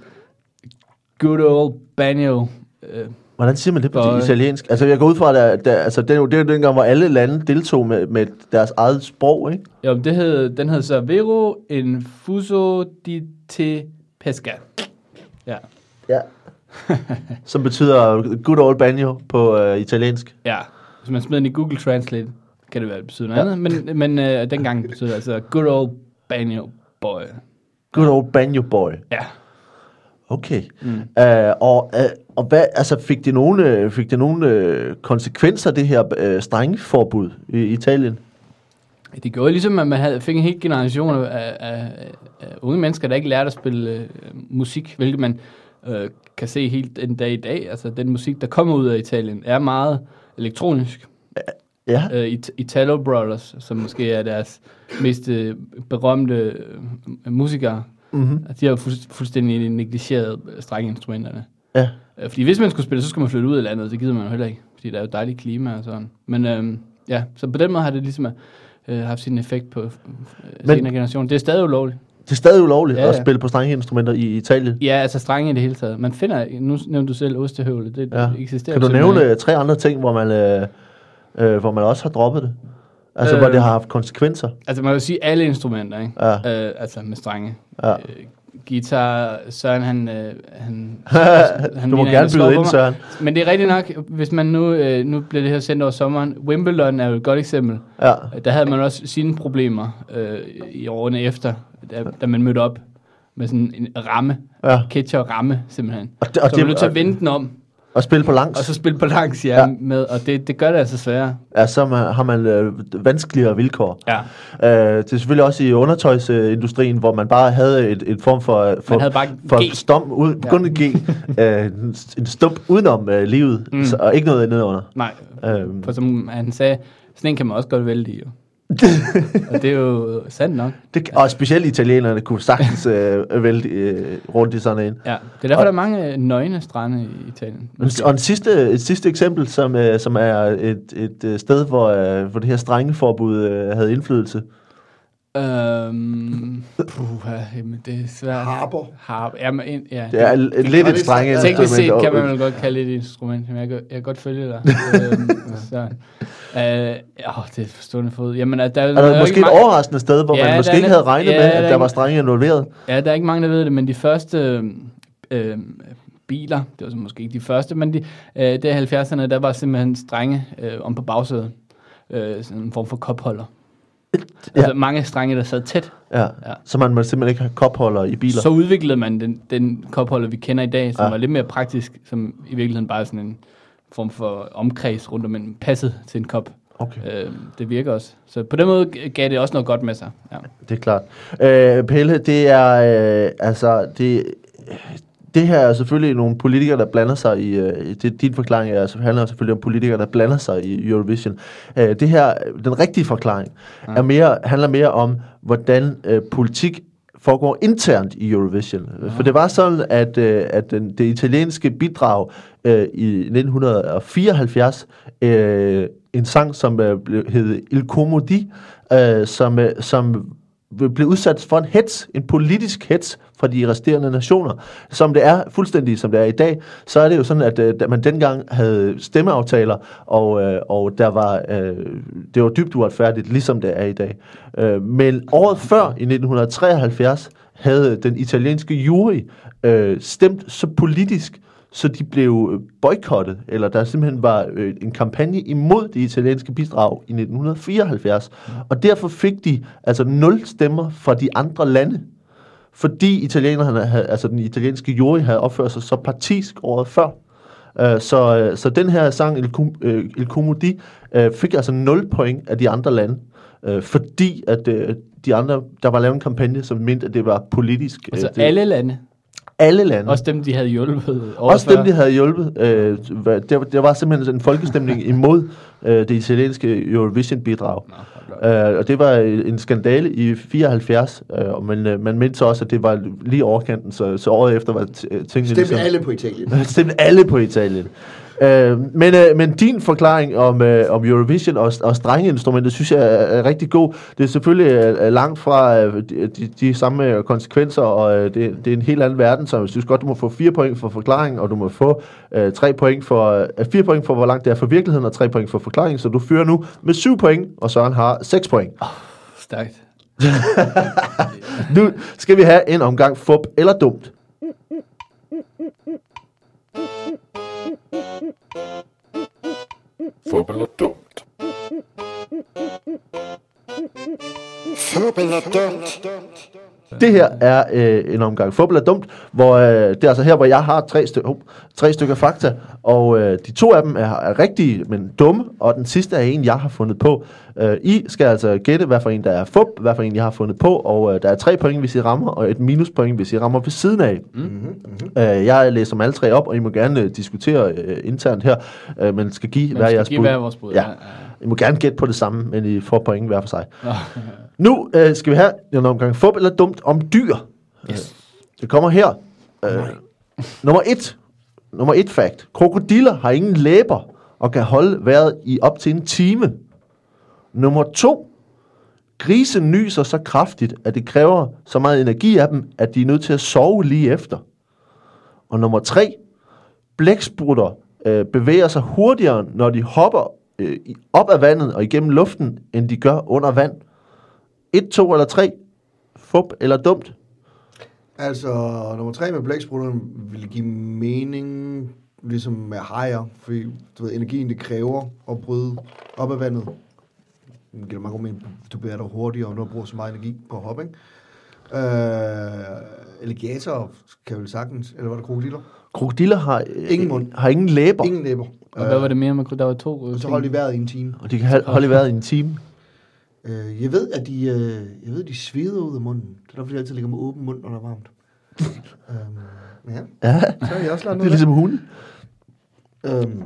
Good Old Banjo. Øh, Hvordan siger man det på det italiensk? Altså, jeg går ud fra, at der, altså, det det jo dengang, hvor alle lande deltog med, med deres eget sprog, ikke? jo, det hed, den hed så Vero Infuso di te pesca. Ja. Ja. [LAUGHS] Som betyder good old banjo på øh, italiensk. Ja, hvis man smider den i Google Translate, kan det være, det betyder noget Ja. andet, men, men øh, dengang betyder det altså good old banjo boy. Good old banjo boy. Ja. Okay. Mm. Uh, og, uh, og hvad, altså, fik det nogle, uh, fik det nogle uh, konsekvenser, det her uh, strengforbud i Italien? Det gjorde ligesom, at man havde, fik en hel generation af, af, af, af unge mennesker, der ikke lærte at spille øh, musik, hvilket man øh, kan se helt den dag i dag. Altså den musik, der kommer ud af Italien, er meget elektronisk. Ja. Øh, It- Italo Brothers, som måske er deres mest øh, berømte øh, musikere, Mm-hmm. de har fu- fuldstændig negligeret strengeinstrumenterne. Ja. Øh, Fordi hvis man skulle spille, så skulle man flytte ud af landet. Det gider man jo heller ikke. fordi der er jo dejligt klima og sådan. Men øhm, ja, så på den måde har det ligesom øh, haft sin effekt på øh, senere generationer. Det er stadig ulovligt. Det er stadig ulovligt Ja, ja, at spille på strengeinstrumenter i Italien. Ja, altså strenge i det hele taget. Man finder, nu nævnte du selv ostehøvle, det Ja. eksisterer Kan du nævne ikke. øh, tre andre ting, hvor man, øh, øh, hvor man også har droppet det? Altså, øh, hvor det har haft konsekvenser? Altså man kan jo sige alle instrumenter, ikke? Ja. Øh, altså med strenge. Ja. Øh, guitar, Søren han... Øh, han, han [LAUGHS] Du må gerne byde ind. Søren. Men det er rigtigt nok, hvis man nu, øh, nu bliver det her sendt over sommeren. Wimbledon er jo et godt eksempel. Ja. Der havde man også sine problemer øh, i årene efter, da, da man mødte op med sådan en ramme. Ja. Ketcher ramme, simpelthen. Og det- Og så man det- nødt til at vende den om, Og spille på langs. og så spille på langs ja, Ja. med, og det, det gør det altså sværere. Ja, så man, har man øh, vanskeligere vilkår. Ja. Øh, det er selvfølgelig også i undertøjsindustrien, hvor man bare havde et, et form for, for, Man havde bare for G. stom, ud, Ja. kun en G, [LAUGHS] øh, en, en stump udenom øh, livet, mm. Så, og ikke noget nedenunder. Nej, Øhm, for som han sagde, sådan en kan man også godt vælte i, jo. Og det er jo sandt nok. det, og specielt italienerne kunne sagtens øh, vælte øh, rundt i sådan en. Ja, det er derfor, der er mange øh, nøgne strande i Italien. Men- Og en sidste, et sidste eksempel, som, øh, som er et, et øh, sted, hvor, øh, hvor det her strenge forbud øh, havde indflydelse. Øhm, puha, jamen, det er svært. Harper. Harper. Jamen, en, ja. Det er l- lidt et strenge Ja. Teknisk set instrument, kan man vel godt kalde det et instrument, men jeg kan, jeg kan godt følge dig. [LAUGHS] øhm, så, øh, åh, det er forstående fod. Jamen, at der, Er der jo måske ikke et mange- overraskende sted, hvor Ja, man der måske ikke havde regnet ja, med, der at er der ikke- var strenge involveret? Ja, der er ikke mange, der ved det, men de første øh, biler, det var så måske ikke de første, men de, øh, det er 70'erne, der var simpelthen strenge øh, om på bagsædet. Øh, sådan en form for kopholder. [LAUGHS] Ja. Altså mange strenge, der sad tæt. Ja. Ja. Så man må simpelthen ikke have kopholder i biler. Så udviklede man den, den kopholder, vi kender i dag, som Ja. var lidt mere praktisk, som i virkeligheden bare sådan en form for omkreds rundt om en passet til en kop. Okay, Øh, det virker også. Så på den måde gav det også noget godt med sig. Ja. det er klart. Øh, Pelle, det er øh, altså det, det her er selvfølgelig nogle politikere, der blander sig i, øh, det, din forklaring er, handler selvfølgelig om politikere, der blander sig i Eurovision. Øh, det her, den rigtige forklaring, Ja. er mere, handler mere om, hvordan øh, politik foregår internt i Eurovision. Ja. For det var sådan, at, øh, at den, det italienske bidrag øh, i 1974, øh, en sang, som øh, hed Il Comodi, øh, som, øh, som blev udsat for en hets, en politisk hets fra de resterende nationer. Som det er, fuldstændig som det er i dag, så er det jo sådan, at øh, man dengang havde stemmeaftaler, og, øh, og der var, øh, det var dybt uretfærdigt, ligesom det er i dag. Øh, men året før, i 1973, havde den italienske jury øh, stemt så politisk, så de blev øh, boykottet, eller der simpelthen var øh, en kampagne imod det italienske bidrag i 1974. Og derfor fik de altså nul stemmer fra de andre lande, fordi italienerne havde, altså den italienske jury havde opført sig så partisk året før. Uh, så, uh, så den her sang, Il, Il Comodi, uh, fik altså 0 point af de andre lande, fordi at de andre, der var lavet en kampagne, som mente, at det var politisk. Altså øh, det, alle lande, alle lande. også dem, de havde hjulpet. Også før. dem, de havde hjulpet. Øh, der, der var simpelthen en folkestemning [LAUGHS] imod øh, det italienske Eurovision-bidrag. Øh, og det var en skandale i 74, øh, og man, øh, man mente så også, at det var lige overkanten, så, så året efter var tingene [LAUGHS] Stem alle på Italien. Stemte alle på Italien. Øh, men, øh, men din forklaring om, øh, om Eurovision og, og strengeinstrumenter, synes jeg er, er rigtig god. Det er selvfølgelig øh, langt fra øh, de, de, samme øh, konsekvenser, og øh, det, det er en helt anden verden, så jeg synes godt, du må få fire point for forklaring, og du må få øh, tre point for, øh, fire point for, hvor langt det er for virkeligheden, og tre point for forklaring, så du fører nu med syv point, og Søren har seks point. Stærkt. [LAUGHS] Nu skal vi have en omgang fup eller dumt. Fup eller dumt. Fup eller dumt. Det her er øh, en omgang fodbold er dumt, hvor øh, det er altså her, hvor jeg har tre, styk, oh, tre stykker fakta, og øh, de to af dem er, er rigtige, men dumme, og den sidste er en, jeg har fundet på. Øh, I skal altså gætte, hvad for en, der er fup, hvad for en, jeg har fundet på, og øh, der er tre point, hvis I rammer, og et minuspoint, hvis I rammer ved siden af. Mm-hmm. Øh, jeg læser dem alle tre op, og I må gerne øh, diskutere øh, internt her, øh, men skal give Men hver skal jeres give bud. hver vores bud. Ja. I må gerne gætte på det samme, men I får point hver for sig. [LAUGHS] Nu øh, skal vi have en omgang fup eller dumt om dyr. Yes. Det kommer her. Øh, [LAUGHS] nummer et. Nummer et fact. Krokodiller har ingen læber og kan holde vejret i op til en time. Nummer to. Grise nyser så kraftigt, at det kræver så meget energi af dem, at de er nødt til at sove lige efter. Og nummer tre. Blæksprutter øh, bevæger sig hurtigere, når de hopper øh, op af vandet og igennem luften, end de gør under vand. Et, to eller tre. Fup eller dumt. Altså, nummer tre med blæksprutterne ville give mening, ligesom med hajer, fordi du ved, energien det kræver at bryde op af vandet. Det giver mange god mening, du bevæger dig hurtigere, når du bruger så meget energi på at hoppe, ikke? Øh, alligator kan vel sagtens, eller var det krokodiller? Krokodiller har, øh, Ingen mund. har ingen læber, Ingen læber. Og hvad var det mere med, der var to Og så holdt de vejret i en time. og de kan holde i vejret i en time. Øh, jeg ved, at de, øh, jeg ved, de sveder ud af munden. Det er derfor, de altid ligger med åben mund, når det er varmt. [LAUGHS] øhm, ja, Ja, så har jeg også lært det er noget. ligesom hunde. Øhm,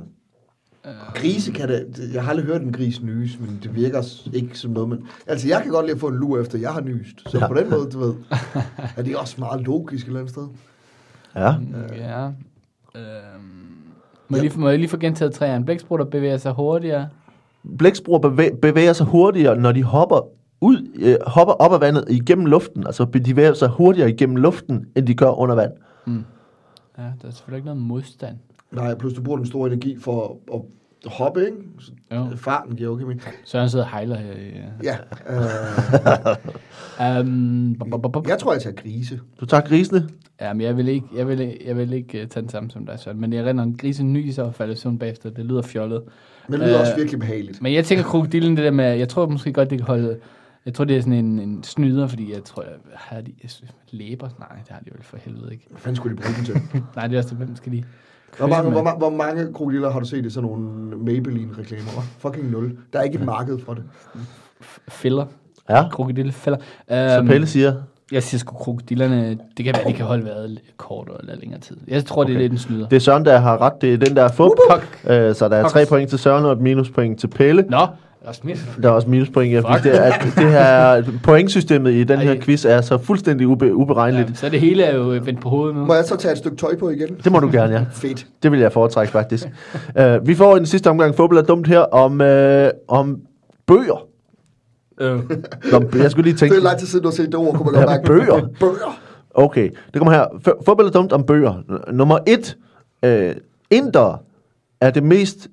grise kan det, jeg har aldrig hørt en gris nys, men det virker ikke som noget, men, altså jeg kan godt lide at få en lur efter, jeg har nyst, så Ja. på den måde, du ved, [LAUGHS] er det også meget logisk et eller andet sted. Ja. Ja. Øhm, må, jeg lige, må jeg lige få gentaget træerne? Blæksprutter bevæger sig hurtigere. Blækspruer bevæ- bevæger sig hurtigere, når de hopper ud, øh, hopper op af vandet igennem luften. Altså de bevæger sig hurtigere igennem luften, end de gør under vand. Ja, der er selvfølgelig ikke noget modstand. Nej, plus du bruger den store energi for at, hoppe, ikke? Så Jo. Farten giver okay mening. Søren sidder og hejler her. i, Ja, [LAUGHS] øh, Um, bop, bop, bop, bop. jeg tror, jeg tager grise. Du tager grisene. Ja, men jeg vil ikke, jeg vil, jeg vil ikke uh, tage den samme som dig, Søren. Men jeg render en grise nyser og falder søvn bagefter. Det lyder fjollet. Men det lyder Øh, også virkelig behageligt. Men jeg tænker krokodillen, det der med, jeg tror måske godt, det kan holde, jeg tror, det er sådan en, en snyder, fordi jeg tror, jeg har de jeg synes, læber? Nej, det har de vel for helvede ikke. Hvad fanden skulle de bruge den til? [LAUGHS] Nej, det er også det, hvem skal de? Hvor mange, hvor, ma- hvor mange krokodiller har du set i sådan nogle Maybelline-reklamer? hva'? Fucking nul. Der er ikke et marked for det. Fælder. Ja, Krokodillefælder. så Um, Pelle siger, jeg siger sgu krokodillerne, det kan være, de kan holde vejret lidt kortere eller længere tid. Jeg tror, okay. det er lidt en snyder. det er Søren, der har ret. Det er den der fup. Øh, så der er Fuck. tre point til Søren og et minuspoint til Pelle. Nå, der er også mere. Der er også minuspoint, ja, fordi Fuck. det, at det her pointsystemet i den her Ej. quiz er så fuldstændig ube, uberegneligt. Ja, så det hele er jo vendt på hovedet nu. Må jeg så tage et stykke tøj på igen? Det må du gerne, ja. Fedt. Det vil jeg foretrække, faktisk. uh, [LAUGHS] vi får i den sidste omgang fodbold er dumt her om, uh, om bøger. Øh. Om, jeg skulle lige Det tænke... er lang tid siden, du har set det ord, kunne man Ja, godt mærke. bøger. Bøger. Okay, det kommer her. F- fodbold er dumt om bøger. N- Nummer et. Uh, Inder er det mest...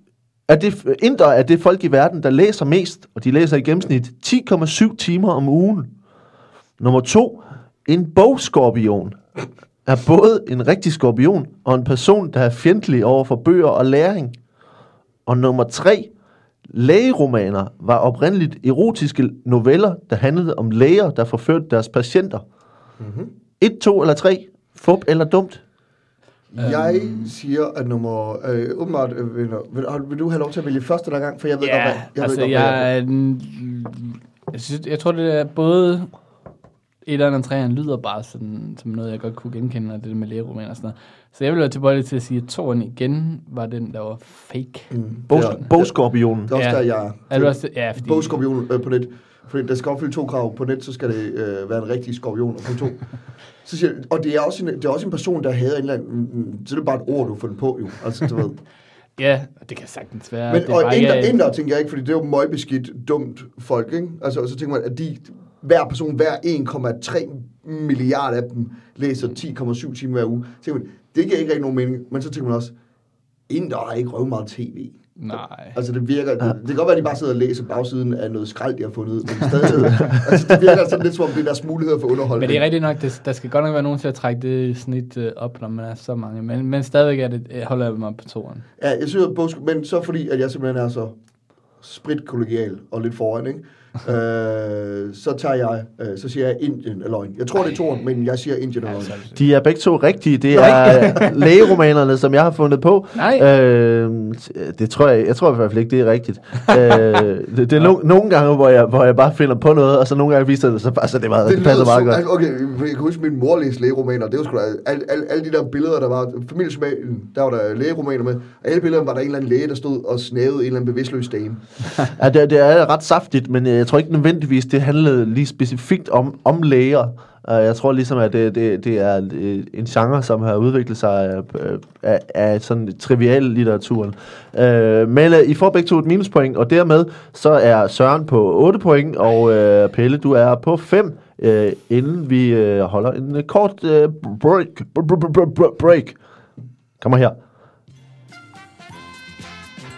Er det, Inder er det folk i verden, der læser mest, og de læser i gennemsnit 10,7 timer om ugen. Nummer to. En bogskorpion er både en rigtig skorpion og en person, der er fjendtlig over for bøger og læring. Og nummer tre. Lægeromaner var oprindeligt erotiske noveller, der handlede om læger, der forførte deres patienter. Mhm. Et, to eller tre. Fup eller dumt. Jeg siger, at nummer... Øh, åbenbart, øh, vil, vil, du have lov til at vælge første gang? For jeg ved Ja, godt, hvad, jeg altså ved godt, jeg, den- jeg, synes, jeg tror, det er både et og træerne lyder bare sådan, som noget, jeg godt kunne genkende, og det der med lægeromaner og sådan noget. Så jeg vil være tilbøjelig til at sige, at toren igen var den, der var fake. Mm, Bogs, det er- bogskorpionen. Det er også Ja. der, jeg er. Er du også? Ja, fordi... Bogskorpion øh, på net. Fordi der skal opfylde to krav. På net, så skal det øh, være en rigtig skorpion. Og på to. [LAUGHS] Så siger, jeg- og det er, også en, det er også en person, der havde en eller anden... mm, mm, Så er det bare et ord, du har fundet på, jo. Altså, du ved. [LAUGHS] Ja, det kan sagtens være. Men, det er og inder, ikke- inder tænker jeg ikke, fordi det er jo møgbeskidt, dumt folk, ikke? Altså, og så tænker man, at de, hver person, hver 1,3 milliarder af dem, læser 10,7 timer hver uge. Så tænker man, det giver ikke rigtig nogen mening. Men så tænker man også, inder har ikke røv meget tv. Nej. Altså det virker, det, det kan godt være, at de bare sidder og læser bagsiden af noget skrald, de har fundet ud, men stadig, altså det virker sådan lidt som om det er deres muligheder for underholdning. Men det er rigtigt nok, det, der skal godt nok være nogen til at trække det snit øh, op, når man er så mange. Men, men stadigvæk er det, jeg holder jeg mig på toren. Ja, jeg synes, at men så fordi, at jeg simpelthen er så spritkollegial og lidt foran, ikke? Øh, så tager jeg, øh, så siger jeg Indien er løgn. Jeg tror, det er toren, men jeg siger Indien er løgn. De er begge to rigtige. Det er lægeromanerne, som jeg har fundet på. Nej. Øh, det tror jeg, jeg tror i hvert fald ikke, det er rigtigt. øh, det, det er no, [LAUGHS] nogle gange, hvor jeg, hvor jeg bare finder på noget, og så nogle gange viser det så det, er meget, det, det passer meget godt. altså, Okay, jeg kan huske, min mor læste lægeromaner. Det var sgu da, alle, alle, alle de der billeder, der var, familiesmalen, der var der lægeromaner med. Og alle billederne var der en eller anden læge, der stod og snævede en eller anden bevidstløs dame. [LAUGHS] Ja, det, det er ret saftigt, men jeg tror ikke nødvendigvis, det handlede lige specifikt om, om læger. Jeg tror ligesom, at det, det, det er øh, en genre, som har udviklet sig af, af, af sådan trivial litteraturen. Øh, men I får begge to et minuspoint, og dermed så er Søren på 8 point, og øh, Pelle, du er på 5, øh, inden vi øh, holder en øh, kort øh, break. break. Kommer her.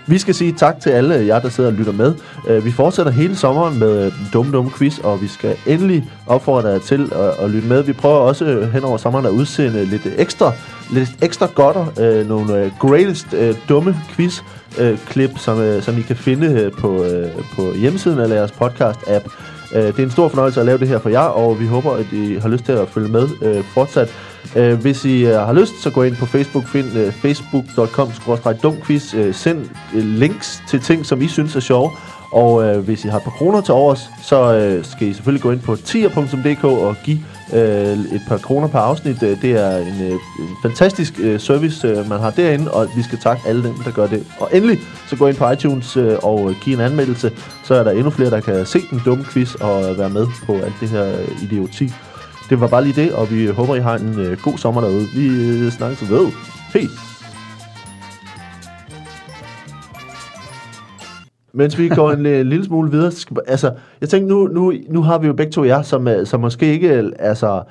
Vi skal sige tak til alle jer, der sidder og lytter med. Øh, vi fortsætter hele sommeren med øh, den Dum Dum Quiz, og vi skal endelig opfordre jer til at, at lytte med. Vi prøver også hen over sommeren at udsende lidt ekstra, lidt ekstra godter, øh, nogle greatest øh, dumme quiz klip, som, som I kan finde på, på hjemmesiden eller jeres podcast-app. Det er en stor fornøjelse at lave det her for jer, og vi håber, at I har lyst til at følge med fortsat. Øh, hvis I øh, har lyst, så gå ind på Facebook, find øh, facebook.com-dumquiz, øh, send øh, links til ting, som I synes er sjove, og øh, hvis I har et par kroner til overs, så øh, skal I selvfølgelig gå ind på tier.dk og give øh, et par kroner per afsnit. Øh, det er en, øh, en fantastisk øh, service, øh, man har derinde, og vi skal takke alle dem, der gør det. Og endelig, så gå ind på iTunes øh, og øh, uh, give en anmeldelse, så er der endnu flere, der kan se den dumme quiz og øh, være med på alt det her uh, idioti. Det var bare lige det, og vi håber, I har en øh, god sommer derude. Vi øh, snakkes ved. Hej! Mens vi går en, øh, en lille smule videre, skal, altså, jeg tænkte, nu, nu, nu har vi jo begge to jer, som, øh, som måske ikke, øh, altså,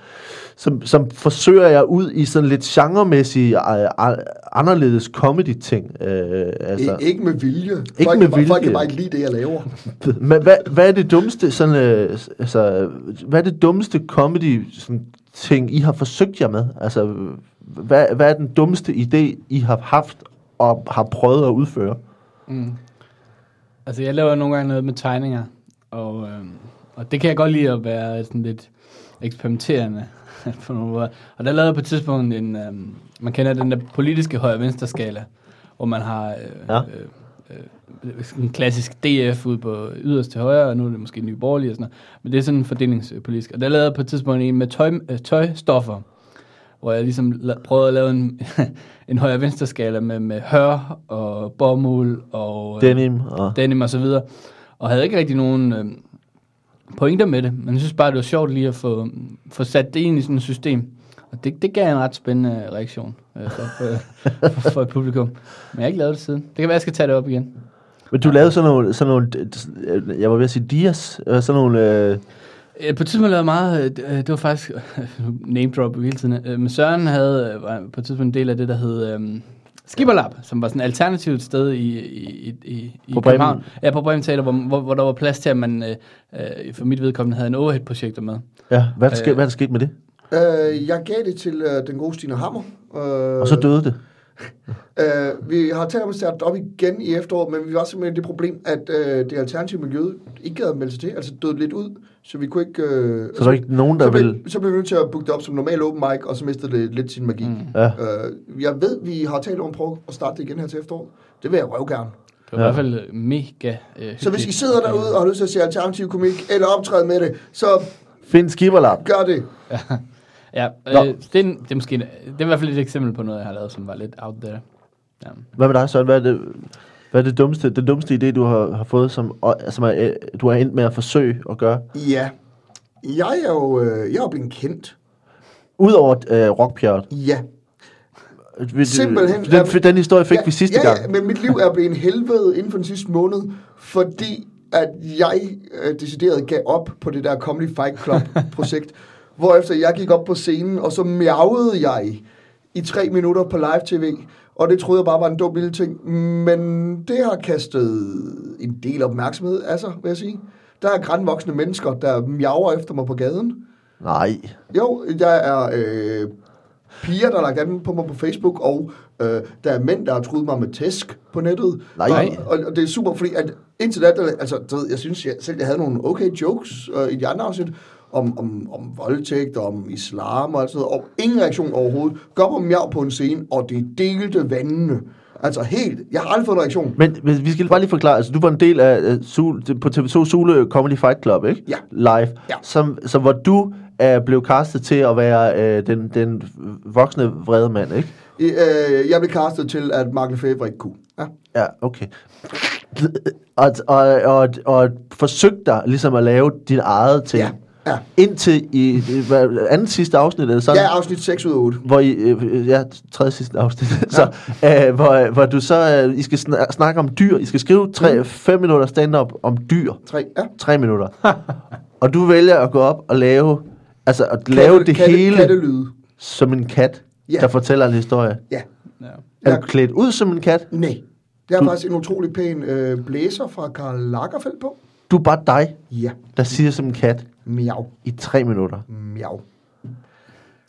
som, som forsøger jer ud i sådan lidt genremæssige, øh, anderledes comedy-ting. Øh, altså, I, ikke med vilje. Ikke folk, med kan bare- Folk vilje. kan bare ikke lide det, jeg laver. [LAUGHS] Men hvad, hvad er det dummeste sådan, øh, altså, hvad er det dummeste comedy sådan, ting I har forsøgt jer med? Altså, hvad, hvad er den dummeste idé I har haft og har prøvet at udføre? Mm. Altså, jeg laver nogle gange noget med tegninger, og, øhm, og det kan jeg godt lide at være sådan lidt eksperimenterende [LAUGHS] på nogle måder. Og der lavede jeg på et tidspunkt en, øhm, man kender den der politiske højre-venstre skala, hvor man har øh, Ja. øh, øh, en klassisk DF ude på yderst til højre, og nu er det måske Nye Borgerlige og sådan noget. Men det er sådan fordelingspolitisk. Og der lavede jeg på et tidspunkt en med tøj, øh, tøjstoffer, hvor jeg ligesom la- prøvede at lave en, [LAUGHS] en højre-venstre skala med, med hør og bomuld og øh, Denim og... denim og så videre. Og havde ikke rigtig nogen øh, pointer med det, men jeg synes bare, det var sjovt lige at få, få sat det ind i sådan et system. Og det, det gav en ret spændende reaktion øh, for, for, for, for et publikum. Men jeg har ikke lavet det siden. Det kan være, jeg skal tage det op igen. Men du lavede sådan nogle, sådan nogle, øh, jeg var ved at sige dias, øh, sådan nogle, øh, Øh, På et tidspunkt lavede jeg meget, øh, det var faktisk [LAUGHS] name drop hele tiden, øh, men Søren havde øh, var på et tidspunkt en del af det, der hed øh, Skipperlab, som var sådan et alternativt sted i, i, i, i, i På Bremen? København. Ja, på Bremen Teater, hvor, hvor, hvor der var plads til, at man øh, øh, for mit vedkommende havde en overhead-projektor med. ja, hvad er der, Øh. hvad er der sket med det? Øh, jeg gav det til øh, den gode Stine Hammer. Øh, Og så døde det. [LAUGHS] Øh, vi har talt om at starte op igen i efteråret, men vi var simpelthen det problem, at øh, det alternative miljø ikke gad at melde sig til, altså døde lidt ud, så vi kunne ikke... Øh, Så der er ikke nogen, der så vil... så blev vi nødt til at booke det op som normal open mic, og så mistede det lidt sin magi. Mm. Ja. Øh, jeg ved, vi har talt om at prøve at starte det igen her til efteråret. Det vil jeg røv gerne. Det var Ja. i hvert fald øh, mega øh, Så hvis I sidder derude og har lyst til at se alternativ komik, eller optræde med det, så Find skipperlap. gør det. [LAUGHS] Ja, Nå. øh, det, er, det, er måske, det er i hvert fald et eksempel på noget, jeg har lavet, som var lidt out there. Ja. Hvad med dig, Søren? Hvad er det, hvad er det dummeste, den dummeste idé, du har, har fået, som, som er, øh, du har endt med at forsøge at gøre? Ja. Jeg er jo øh, jeg er blevet kendt. Udover øh, rockpjerret. Ja. Vi- Simpelthen. Den, den historie fik ja, vi sidste ja, gang. Ja, men mit liv er blevet en helvede inden for den sidste måned, fordi at jeg øh, decideret gav op på det der Comedy Fight Club-projekt, [LAUGHS] hvorefter jeg gik op på scenen, og så miavede jeg i tre minutter på live-tv, og det troede jeg bare var en dum lille ting, men det har kastet en del opmærksomhed af sig, vil jeg sige. Der er grænvoksne mennesker, der miaver efter mig på gaden. Nej. Jo, der er øh, piger, der har lagt an på mig på Facebook, og øh, der er mænd, der har truet mig med tæsk på nettet. Nej. Og, og, og det er super, fordi at indtil da, der, altså, du ved, jeg synes jeg, selv, jeg havde nogle okay jokes øh, i de andre afsnit, om, om, om voldtægt, om islam og alt sådan noget, og ingen reaktion overhovedet. Går på miav på en scene, og det delte vandene. Altså helt, jeg har aldrig fået en reaktion. Men, men vi skal bare lige forklare, altså du var en del af uh, Sul, på TV2 Sule Comedy Fight Club, ikke? Ja. Live. Ja. Som, som hvor du uh, blev castet til at være uh, den, den voksne vrede mand, ikke? I, øh, jeg blev castet til, at Mark Lefebvre ikke kunne. Ja. Ja, okay. Og, og, og, og forsøgte dig ligesom at lave dit eget ting. Ja. Ja. Indtil i anden sidste afsnit, eller sådan, Ja, afsnit 6 ud af 8. hvor I, øh, ja, tredje sidste afsnit, [LAUGHS] så, øh, hvor, hvor du så, øh, I skal sna- snakke om dyr, I skal skrive 3-5 minutter stand-up om dyr, 3. Ja. 3 minutter, og du vælger at gå op og lave, altså at lave Katte- det katte- hele Kattelyde. som en kat, Ja. der fortæller en historie. Ja. Ja. Er Ja. du klædt ud som en kat? Nej. Det er Du- faktisk en utrolig pæn øh, blæser fra Karl Lagerfeldt på. Du er bare dig, Ja. der siger som en kat Miau. i 3 minutter. Miau.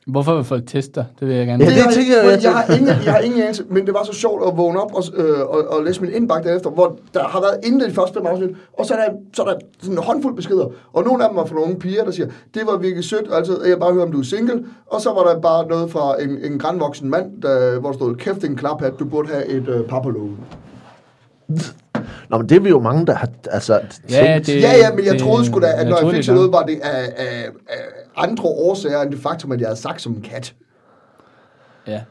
Hvorfor vil folk teste dig? Det vil jeg gerne Ja, det har tænker jeg, men jeg jeg, har ingen, jeg har ingen anelse, men det var så sjovt at vågne op og, øh, og, og læse min indbakke derefter, hvor der har været inden de første fem afsnit, og så er, der, så er der sådan en håndfuld beskeder, og nogle af dem var fra nogle unge piger, der siger, det var virkelig sødt, altså jeg bare høre, om du er single, og så var der bare noget fra en, en grandvoksen mand, der, hvor der stod, kæft en klaphat, du burde have et øh, lågen. Nå, men det er vi jo mange, der har altså, Ja, tænkt. det- Ja, ja, men jeg det- troede sgu da, at jeg når jeg fik sådan noget, var det af, af, af andre årsager end det faktum, at jeg havde sagt som en kat. Ja.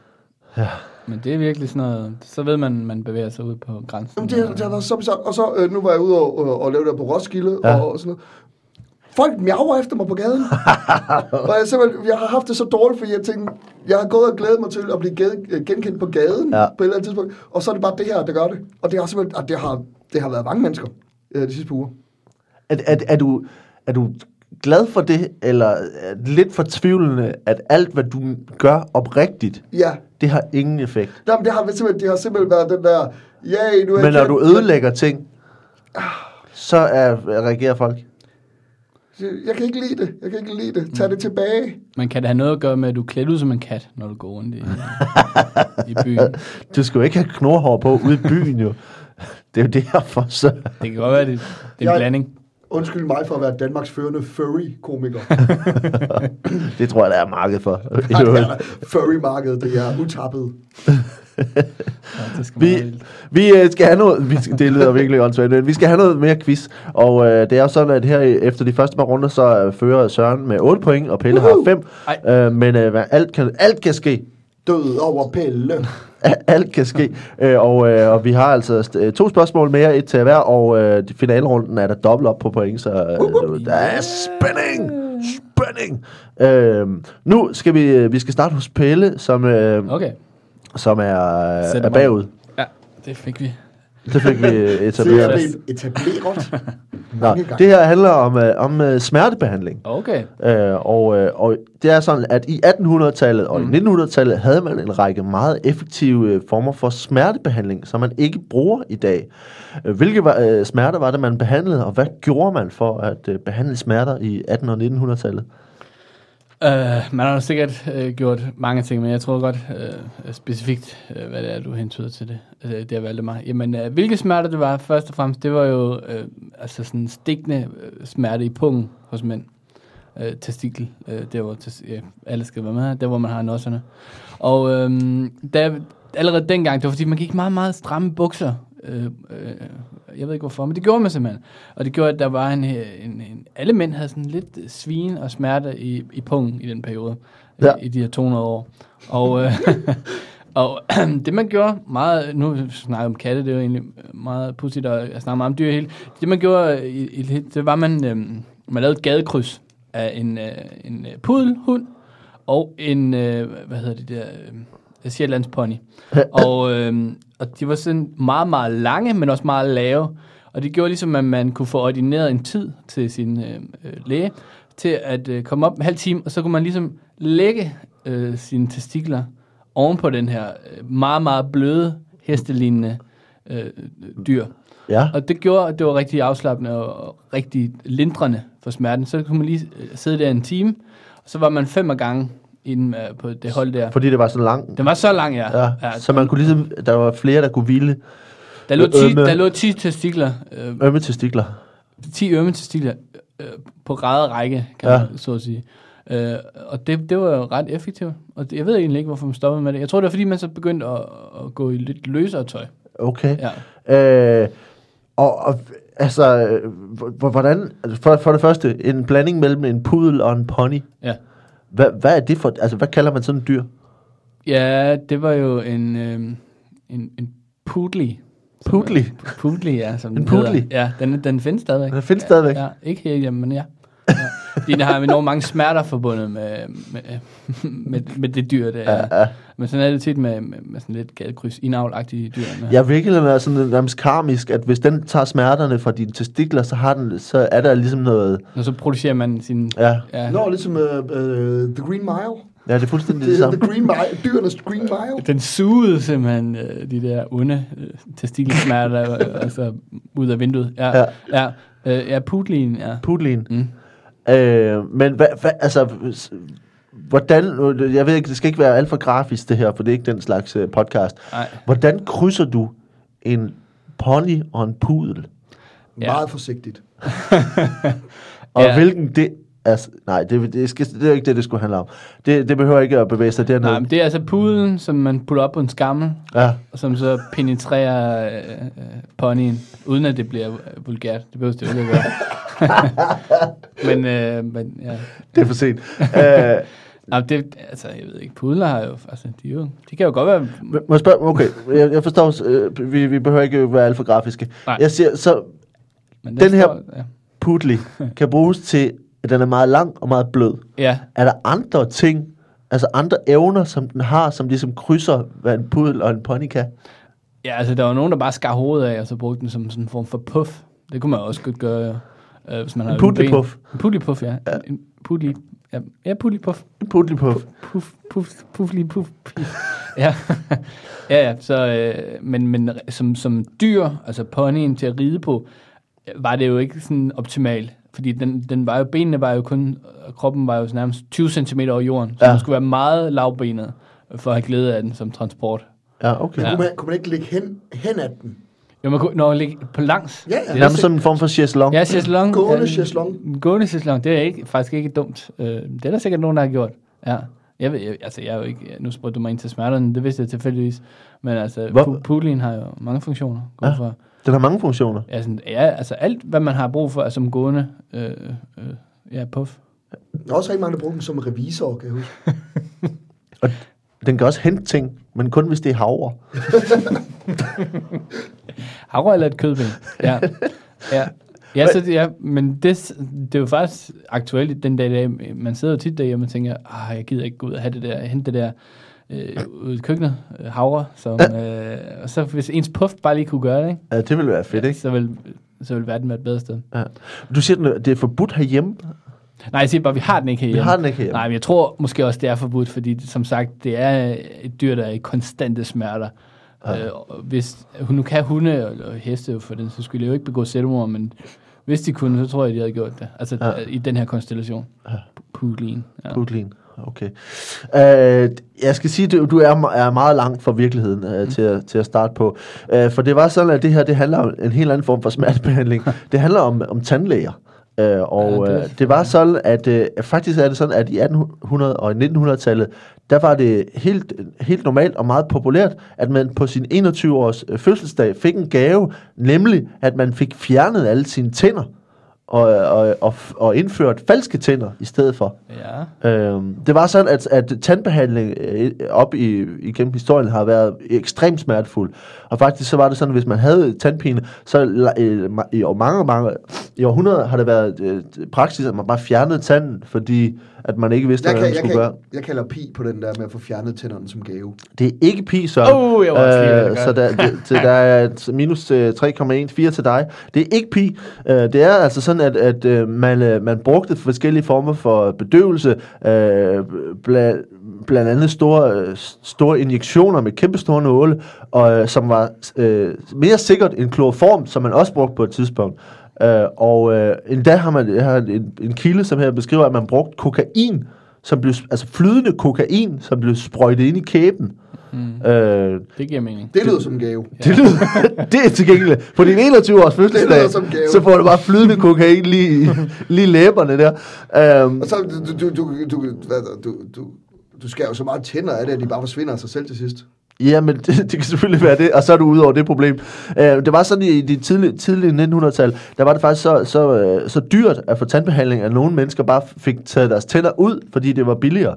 ja. Men det er virkelig sådan noget, så ved man, man bevæger sig ud på grænsen. Jamen, det, har- det har været så bizarrt. Og så, øh, nu var jeg ude og, og, og lave det på Roskilde Ja. ja. og sådan noget. Folk miaver efter mig på gaden. [LAUGHS] og jeg, simpelthen, jeg har haft det så dårligt, fordi jeg tænkte, jeg har gået og glædet mig til at blive gen- genkendt på gaden Ja. på et eller andet tidspunkt. Og så er det bare det her, der gør det. Og det har simpelthen, og det har, det har været mange mennesker øh, de sidste par uger. Er, er, er, du, er du glad for det, eller er det lidt fortvivlende, at alt, hvad du gør oprigtigt, Ja. det har ingen effekt? Nå, men det har simpelthen, det har simpelthen været den der, ja, nu er Men jeg når du ødelægger ting, så er, reagerer folk. Jeg, kan ikke lide det. Jeg kan ikke lide det. Tag det tilbage. Men kan det have noget at gøre med, at du er klædt ud som en kat, når du går rundt i, i byen? [LAUGHS] Du skal jo ikke have knorhår på ude i byen, jo. [LAUGHS] Det er jo derfor, så... Det kan godt være, det, det er en Jeg- blanding. Undskyld mig for at være Danmarks førende furry-komiker. [LAUGHS] Det tror jeg, der er marked for. [LAUGHS] Er furry-markedet, det er utappet. [LAUGHS] Ja, det skal Vi, vi øh, skal have noget, vi skal, det lyder virkelig åndssvagt, men vi skal have noget mere quiz, og øh, det er jo sådan, at her efter de første par runder, så øh, fører Søren med 8 point, og Pelle Woohoo! har 5, øh, men øh, alt, kan, alt kan ske. Død over pille. [LAUGHS] Alt kan ske, øh, og, øh, og vi har altså øh, to spørgsmål mere, et til hver, og øh, i finalerunden er der dobbelt op på point, så øh, der er spænding, spænding. Øh, nu skal vi, øh, vi skal starte hos Pelle, som, øh, Okay. som er, Sætter er bagud. Ja, det fik vi. Det fik vi øh, [LAUGHS] Det er etableret. [LAUGHS] etableret Nå, det her handler om, øh, om øh, smertebehandling. Okay. Øh, og, øh, og det er sådan, at i 1800-tallet og i 1900-tallet havde man en række meget effektive øh, former for smertebehandling, som man ikke bruger i dag. Øh, Hvilke var, øh, smerter var det, man behandlede, og hvad gjorde man for at øh, behandle smerter i 1800- og 1900-tallet? Uh, man har sikkert uh, gjort mange ting, men jeg tror godt uh, specifikt, uh, hvad det er, du hentyder til det. Uh, det har valgt mig. Jamen, uh, hvilke smerter det var, først og fremmest, det var jo uh, altså sådan stikkende uh, smerte i pungen hos mænd. Uh, testikel, uh, der hvor tes- ja, alle skal være med, der hvor man har nosserne. Og uh, der, allerede dengang, det var fordi, man gik meget, meget stramme bukser. Øh, øh, jeg ved ikke hvorfor, men det gjorde man simpelthen. Og det gjorde, at der var en, en, en alle mænd havde sådan lidt svin og smerte i, i pungen i den periode, Ja. ja. i, i de her 200 år. Og, øh, [LAUGHS] og [CLEARS THROAT] det man gjorde meget, nu snakker jeg om katte, det er jo egentlig meget pudsigt, og jeg snakker meget om dyr hele. Det man gjorde, i, i, det var, man, øh, man lavede et gadekryds af en, øh, en øh, pudelhund og en, øh, hvad hedder det der, øh, Shetlands pony. [LAUGHS] og, øh, og de var sådan meget, meget lange, men også meget lave. Og det gjorde ligesom, at man kunne få ordineret en tid til sin øh, øh, læge, til at øh, komme op en halv time, og så kunne man ligesom lægge øh, sine testikler oven på den her øh, meget, meget bløde, hestelignende øh, dyr. Ja, Og det gjorde, at det var rigtig afslappende og rigtig lindrende for smerten. Så kunne man lige øh, sidde der en time, og så var man fem gange inden øh, på det hold der. fordi det var så langt. Den var så lang, ja. Ja, ja, så man kunne ligesom, der var flere, der kunne hvile der, lå 10, ømme- der lå 10 testikler, øh, ømme testikler. 10 ømme testikler øh, på ræde række, kan Ja. man så at sige. Øh, og det, det var jo ret effektivt. Og det, jeg ved egentlig ikke, hvorfor man stoppede med det. Jeg tror, det var, fordi man så begyndte at, at gå i lidt løsere tøj. Okay. Ja. Øh, og, og altså, øh, hvordan, altså for, for det første, en blanding mellem en pudel og en pony. ja. Hvad, hvad er det for, altså hvad kalder man sådan en dyr? Ja, det var jo en, øh, en, en som- Poodly? Poodly, ja. Som En poodly? Ja, den, den findes stadigvæk. Den findes stadigvæk? Ja, ikke her hjemme, men ja. [LAUGHS] fordi den har enormt mange smerter forbundet med, med, med, med det dyr, det er. Ja, ja. Men sådan er det tit med, med, med sådan lidt gadekryds, indavlagtige dyr. Med. Ja, virkeligheden er sådan nærmest karmisk, at hvis den tager smerterne fra dine testikler, så, har den, så er der ligesom noget... Og så producerer man sin... Ja, Ja, Nå, ligesom uh, uh, The Green Mile. ja det er fuldstændig det Det samme. The Green Mile. Dyrenes Green Mile. Den sugede simpelthen øh, de der onde øh, testikelsmerter øh, altså, ud af vinduet. Ja, Ja. ja. Ja, øh, ja putlin, ja. Putlin. Mm. Øh, men hvad, hvad, altså, hvordan, jeg ved ikke, det skal ikke være alt for grafisk det her, for det er ikke den slags uh, podcast. Nej. Hvordan krydser du en pony og en pudel? Ja. Meget forsigtigt. Og Ja. ja. hvilken det... Altså, nej, det, det, skal, det er ikke det, det skulle handle om. Det, det behøver ikke at bevæge sig Nej, dernede. men det er altså pudlen, som man putter op på en skammel, Ja, og som så penetrerer øh, øh, ponyen, uden at det bliver øh, vulgært. Det behøver det jo ikke at gøre. [LAUGHS] men, øh, men ja. det er for sent. [LAUGHS] uh, Nej, det, altså, jeg ved ikke, pudler har jo, altså, de, jo, de kan jo godt være, må jeg spørge, okay, jeg, jeg forstår, øh, vi, vi behøver ikke være alt for grafiske. Nej. Jeg siger, så men Den her- står, ja. pudli kan bruges til, at den er meget lang og meget blød. ja, Er der andre ting, altså andre evner, som den har, som ligesom krydser, hvad en pudel og en pony kan? Ja, altså der var nogen, der bare skar hovedet af, og så brugte den som sådan en form for puff. Det kunne man også godt gøre, øh, hvis man En har pudlipuff. En pudlipuff, ja. ja. En pudli, ja, ja pudlipuff. En pudlipuff. Puff, puff, puffli, puff, puff. ja. [LAUGHS] ja, ja, så, øh, men, men som, som dyr, altså ponyen til at ride på, var det jo ikke sådan optimalt. Fordi den, den var jo, benene var jo kun, og kroppen var jo nærmest 20 cm over jorden, så Ja. man skulle være meget lavbenet for at have glæde af den som transport. Ja, okay. Ja. Kunne, man, kunne man ikke ligge hen, hen af den? Jo, man kunne, når man ligger på langs. Ja, ja. Det er sådan en form for chaiselong. Ja, chaiselong. Gående chaiselong. en Gående chaiselong, det er ikke, faktisk ikke dumt. Øh, det er der sikkert nogen, der har gjort. Ja. Jeg ved, jeg, altså, jeg er jo ikke, nu spurgte du mig ind til smerterne, det vidste jeg tilfældigvis. Men altså, Hvor- pudlin har jo mange funktioner. Gå ja. For, Den har mange funktioner. ja, sådan, ja, altså alt, hvad man har brug for, er som gående, øh, øh, ja, puff. Der er også rigtig mange, der bruger den som revisor, kan jeg huske. [LAUGHS] Den kan også hente ting, men kun hvis det er havre. [LAUGHS] Havre eller et kødben. Ja. ja. Ja, så, ja, men det, det er jo faktisk aktuelt den dag, i dag. Man sidder jo tit derhjemme og tænker, ah, jeg gider ikke gå ud og have det der, hente det der øh, ud i køkkenet, øh, havre. Som, øh, og så hvis ens puff bare lige kunne gøre det, ikke? Ja, det ville være fedt, ikke? så, vil, så vil verden være et bedre sted. Ja. Du siger, det er forbudt herhjemme. Nej, jeg siger bare, vi har den ikke Vi herhjemme. har den ikke herhjemme. Nej, men jeg tror måske også, det er forbudt, fordi som sagt, det er et dyr, der er i konstante smerter. Ja. Øh, hvis, nu kan hunde og, heste for den, så skulle jo ikke begå selvmord, men hvis de kunne, så tror jeg, de havde gjort det. Altså Ja. ja. i den her konstellation. Ja. Pudlin. Ja. Putlin. Okay. Uh, jeg skal sige, du, du er, er meget langt fra virkeligheden uh, til, at, til at starte på. Uh, for det var sådan, at det her det handler om en helt anden form for smertebehandling. [LAUGHS] det handler om, om tandlæger. Uh, og Ja, ja, det- var sådan, at uh, faktisk er det sådan, at i 1800 og i 1900-tallet, der var det helt, helt normalt og meget populært, at man på sin 21-års øh, fødselsdag fik en gave, nemlig at man fik fjernet alle sine tænder og, og, og, og indført falske tænder i stedet for. ja. Øhm, det var sådan, at, at tandbehandling øh, op i, igennem historien har været ekstremt smertefuld. Og faktisk så var det sådan, at hvis man havde tandpine, så øh, i år mange, mange, i århundreder har det været øh, praksis, at man bare fjernede tanden, fordi at man ikke vidste, Jeg, hvad kan, man jeg, skulle kan, gøre. jeg kalder pi på den der med at få fjernet tænderne som gave. Det er ikke pi, Søren. Oh, jeg var også lige ved at gøre så der, det, så der er et minus øh, 3,14 til dig. Det er ikke pi. Øh, det er altså sådan, at, at øh, man, øh, man brugte forskellige former for bedøvelse, øh, bla, blandt andet store, øh, store injektioner med kæmpe store nåle, og, øh, som var øh, mere sikkert end kloroform, som man også brugte på et tidspunkt. Øh, og øh, endda har man har en, en kilde, som her beskriver, at man brugte kokain, som blev, altså flydende kokain, som blev sprøjtet ind i kæben. Mm. Øh, Det giver mening. Det lyder som en gave. det, lyder, [LAUGHS] det er tilgængeligt. På din 21-års fødselsdag, lyder som gave. så får du bare flydende kokain lige, i- [LAUGHS] lige i læberne der. Um, Og så, du, du, du, du, du, du, du skærer jo så meget tænder af det, at de bare forsvinder af sig selv til sidst ja, men det, [LAUGHS] det kan selvfølgelig være det, og så er du ude over det problem. Øh, det var sådan i de tidlige, tidlige 1900-tal, der var det faktisk så, så, øh, så dyrt at få tandbehandling, at nogle mennesker bare fik taget deres tænder ud, fordi det var billigere.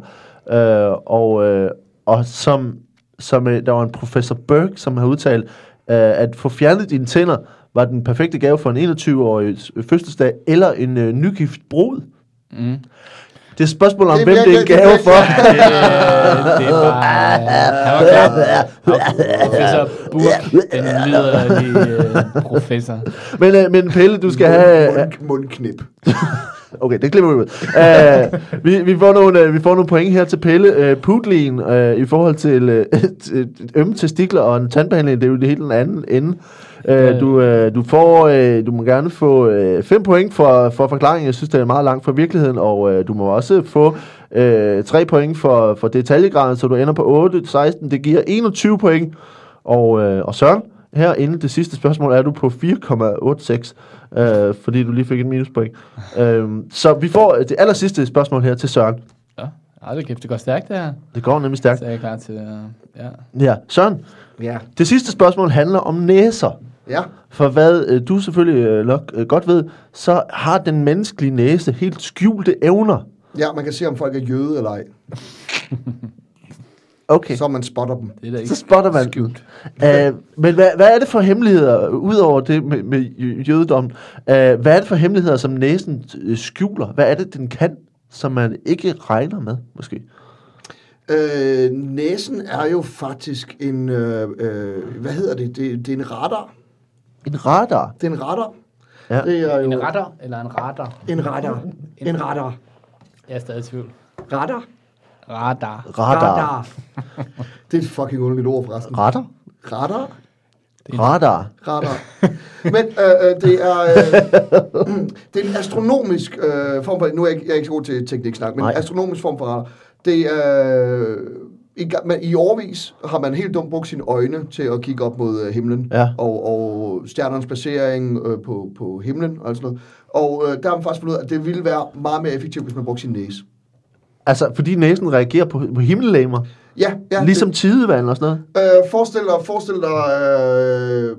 Øh, og, øh, og som, som øh, der var en professor Burke, som har udtalt, øh, at få fjernet dine tænder var den perfekte gave for en 21-årig fødselsdag, eller en øh, nygift brud. Mm. Det er et spørgsmål om, Det er hvem det er en gave det er for. Det, det er bare... Han var klar. Professor Burk, den liderlige øh, professor. Men, øh, men Pelle, du skal have... Mund, mundknip. [LAUGHS] Okay, det klipper vi ud. Uh, vi, vi, får nogle, uh, vi får nogle point her til Pelle. Uh, Putlin uh, i forhold til uh, [LAUGHS] ømme testikler og en tandbehandling, det er jo det helt den anden ende. Uh, du, uh, du, får, uh, du må gerne få 5 point for, for forklaringen. Jeg synes, det er meget langt fra virkeligheden, og uh, du må også få 3 point for, for detaljegraden, så du ender på 8, 16. Det giver 21 point. Og, uh, og Søren, inden det sidste spørgsmål er du på 4,86, øh, fordi du lige fik et minuspoint. øh, så vi får det aller sidste spørgsmål her til Søren. Ja, ej, det kæft, det går stærkt det her. Det går nemlig stærkt. Så er jeg klar til... Uh, ja. Ja, Søren, Ja. det sidste spørgsmål handler om næser. Ja. For hvad øh, du selvfølgelig øh, nok, øh, godt ved, så har den menneskelige næse helt skjulte evner. Ja, man kan se, om folk er jøde eller ej. [LAUGHS] Okay, Så man spotter dem. Det er da ikke så spotter man skjult. Uh, men hvad, hvad er det for hemmeligheder, udover det med, med jø- jødedom, uh, hvad er det for hemmeligheder, som næsen øh, skjuler? Hvad er det, den kan, som man ikke regner med, måske? Øh, næsen er jo faktisk en, øh, øh, hvad hedder det? det? Det er en radar. En radar. Det er en radar. Ja. Det er jo En retter eller en radar? en radar. En radar. Jeg er stadig i tvivl. Radar? Radar. Radar. [LAUGHS] Det er et fucking underligt ord forresten. Radar? Radar? Radar. Radar. Men øh, øh, det er øh, [CLEARS THROAT] det er en astronomisk øh, form for, nu er jeg, ikke- jeg er ikke så god til tekniksnak, men Nej. en astronomisk form for radar. Det er, øh, i, men i årvis har man helt dumt brugt sine øjne til at kigge op mod øh, himlen, Ja. og, og stjernernes placering øh, på, på himlen og sådan noget. Og øh, der har man faktisk fundet ud af, at det ville være meget mere effektivt, hvis man brugte sin næse. Altså, fordi næsen reagerer på, på himmellegemer. Ja, ja. ligesom tidevand og sådan noget. Øh, forestil dig, forestil dig øh,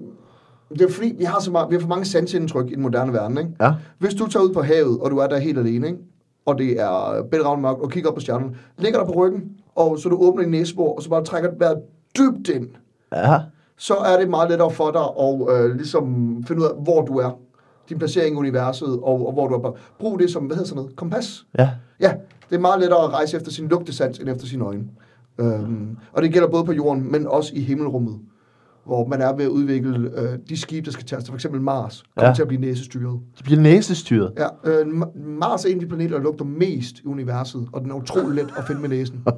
det er fordi, vi har, så meget, vi har for mange sansindtryk i den moderne verden. Ikke? Ja. Hvis du tager ud på havet, og du er der helt alene, ikke? og det er bælragende mørkt, og kigger op på stjernerne, ligger der på ryggen, og så du åbner din næsebor, og så bare trækker vejret dybt ind, Ja. så er det meget lettere for dig at øh, ligesom finde ud af, hvor du er. Din placering i universet, og, og hvor du er. Brug det som, hvad hedder sådan noget, kompas. Ja. Ja, det er meget lettere at rejse efter sin lugtesans, end efter sine øjne. Øhm, og det gælder både på jorden, men også i himmelrummet, hvor man er ved at udvikle øh, de skibe, der skal tage for eksempel Mars, kommer Ja. til at blive næsestyret. Det bliver næsestyret. Ja, øh, Ma- Mars er en af de planeter, der lugter mest i universet, og den er utrolig let at finde med næsen. [LAUGHS]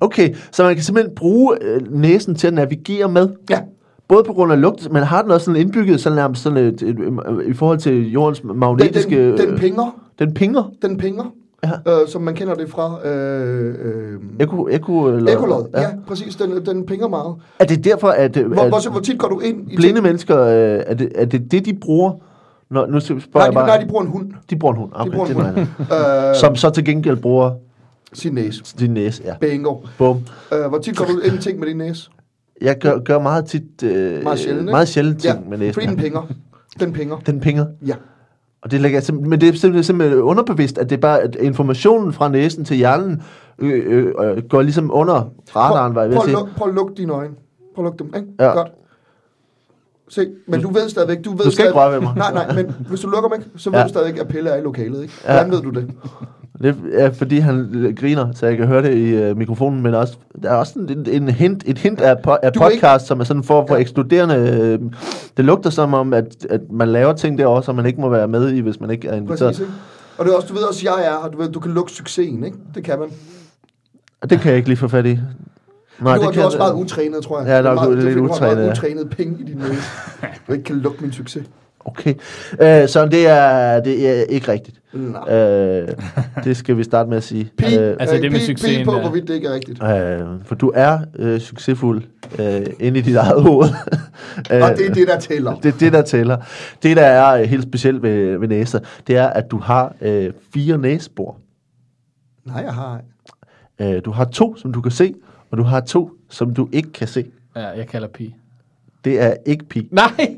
okay, så man kan simpelthen bruge øh, næsen til at navigere med. Ja, Både på grund af lugt, men har den også sådan indbygget sådan nærmest sådan et, et, et, i forhold til jordens den, magnetiske... den, den pinger, den pinger? den pinger, Ja. øh, som man kender det fra øh, øh, Eko, eko, eller, ekolod. Ja. ja, præcis, den, den pinger meget. Er det derfor, at, øh, Hvor, at hvor, hvor tit går du ind i blinde ting? mennesker, øh, er, det, er det det, de bruger? Når, nu spørger Nej, jeg de, bare... nej, de bruger en hund. de bruger en hund. Okay, bruger en hund. Øh, Som så til gengæld bruger sin næse. din næse. Ja. Bingo. Bum. Øh, hvor tit går du ind i ting med din næse? Jeg gør, gør meget tit... Øh, Meget sjældent? Meget sjældent ting med næsen. fordi den ja. pinger. Den pinger. Den pinger. Ja. Og det lægger men det er simpelthen, simpelthen underbevidst, at det er bare, at informationen fra næsen til hjernen øh, øh, øh, går ligesom under radaren, var jeg ved prøv, at prøv, sige. luk, prøv at lukke dine øjne. Prøv at lukke dem, ikke? Ja. Godt. Se, men du ved stadigvæk... Du, ved Du skal ikke røre ved mig. [LAUGHS] Nej, nej, men hvis du lukker ikke, så ved Ja. du stadigvæk, at Pelle er i lokalet, ikke? Ja. Hvordan ved du det? Det er fordi, han griner, så jeg kan høre det i øh, mikrofonen, men også, der er også en, en hint, et hint af, po- af er podcast, som er sådan for, for Ja. ekskluderende. Øh, det lugter som om, at, at man laver ting derovre, som man ikke må være med i, hvis man ikke er inviteret. Præcis, ikke? Og det er også, du ved også, jeg er, og du ved, du kan lukke succesen, ikke? Det kan man. Det kan jeg ikke lige få fat i. Nej, du, er- du kan er også meget utrænet, tror jeg. Ja, der er Du meget, lidt det er, fordi, du har utrænet, meget utrænet penge i din næse. Du ikke kan lukke min succes. Okay. Øh, så det er, det er ikke rigtigt. Nej. Øh, det skal vi starte med at sige. Pi, Øh, Altså, det med pi, pi succesen, på, ja. hvorvidt det ikke er rigtigt. Øh, for du er øh, succesfuld øh, inde i dit eget hoved. øh, [LAUGHS] Og det er det, der tæller. det er det, der tæller. Det, der er øh, helt specielt ved, ved næser, det er, at du har øh, fire næsebor. Nej, jeg har Øh, du har to, som du kan se, og du har to, som du ikke kan se. Ja, jeg kalder pi. Det er ikke pi. Nej! [LAUGHS]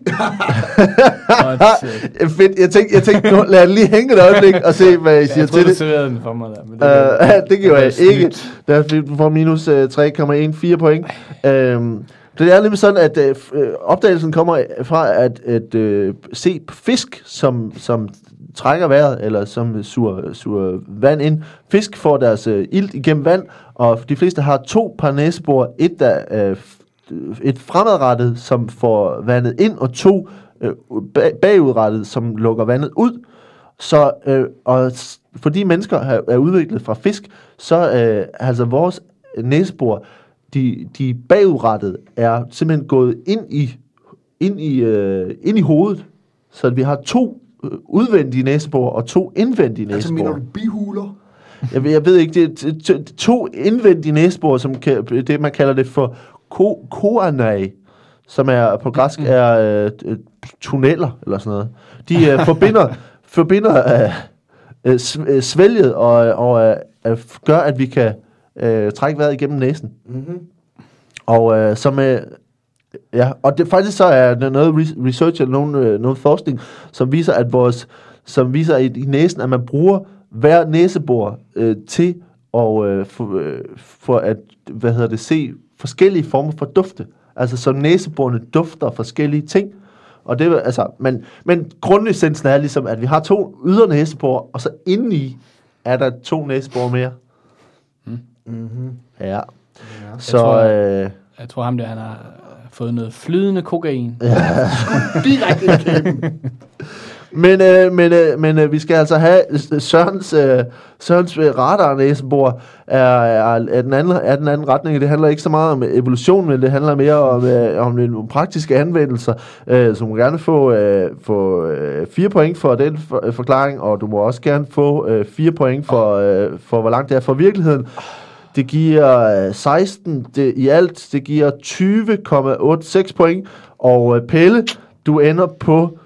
Fedt. Jeg tænkte, jeg tænkte nu, lad det lige hænge et øjeblik og se, hvad I siger jeg troede, til du det. serverede den for mig der. Men det, Øh, [LAUGHS] det gjorde jeg det var ikke. snydt. Der er fordi, du får minus øh, 3,14 point. Øhm, det er nemlig sådan, at øh, øh, opdagelsen kommer fra at, at øh, se på fisk som, som trækker vejret, eller som suger, suger vand ind. Fisk får deres øh, ilt igennem vand, og de fleste har to par næsebor. Et, der, øh, et fremadrettet, som får vandet ind, og to øh, ba- bagudrettet, som lukker vandet ud. Så, øh, og fordi mennesker er, udviklet fra fisk, så øh, altså vores næsebor, de, de bagudrettet er simpelthen gået ind i, ind i, øh, ind i hovedet. Så vi har to øh, udvendige næsebor og to indvendige Altså, næsebor. mener du bihuler? Jeg, ved- jeg ved ikke, det er to indvendige næsebor, som kan, det man kalder det for ko, koanai, som er på græsk er øh, øh, tunneller eller sådan noget. De øh, [LAUGHS] forbinder, forbinder øh, øh, øh, svælget og, og øh, øh, gør, at vi kan øh, trække vejret igennem næsen. Mm-hmm. Og øh, som øh, ja, og det faktisk så er der noget re- research eller nogen, øh, noget forskning, som viser at vores som viser at i næsen at man bruger hver næsebor øh, til og øh, for, øh, for at hvad hedder det se forskellige former for dufte. Altså så næseborene dufter forskellige ting. Og det altså men men grundessensen er ligesom at vi har to ydre næsebor og så indeni er der to næsebor mere. Mm-hmm. Ja. Ja. Så tror, øh, Jeg tror ham der, han har fået noget flydende kokain. [LAUGHS] Direkte i kæben. [LAUGHS] Men, øh, men, øh, men øh, vi skal altså have Sørens, øh, Sørens øh, radarnæsebor er, er, er, den anden, er den anden retning. Det handler ikke så meget om evolution, men det handler mere om, øh, om nogle praktiske anvendelser. Øh, så du må gerne få, øh, få øh, fire point for den for, øh, forklaring, og du må også gerne få øh, fire point for, øh, for, hvor langt det er fra virkeligheden. Det giver øh, 16 det, i alt. Det giver 20,86 point. Og øh, Pelle, du ender på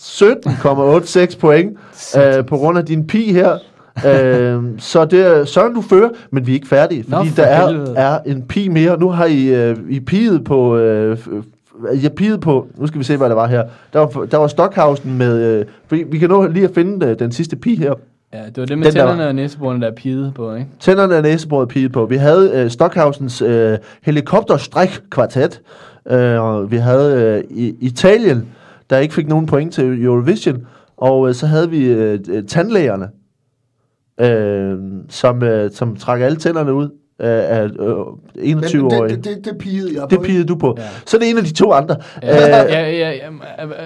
17,86 point øh, på grund af din pi her. øh, så det er Søren, du fører, men vi er ikke færdige, Nå, fordi for der er, er en pi mere. Nu har I, øh, I piget på... Øh, jeg pigede på, nu skal vi se, hvad der var her. Der var, der var Stockhausen med, øh, vi, vi kan nå lige at finde øh, den sidste pi her. Ja, det var det med Den der tænderne og næseborene, der er piget på, ikke? Tænderne er næsebordet piget på. Vi havde øh, Stockhausens øh, helikopterstræk-kvartet. Øh, og vi havde øh, i, Italien, der ikke fik nogen point til Eurovision. Og øh, så havde vi øh, øh, tandlægerne, øh, som, øh, som trak alle tænderne ud øh, af øh, Men 21-årige. det, det, det, det pigede jeg på. Det pigede du på. Ja. Så er det en af de to andre. Ja, Øh, ja, ja, ja,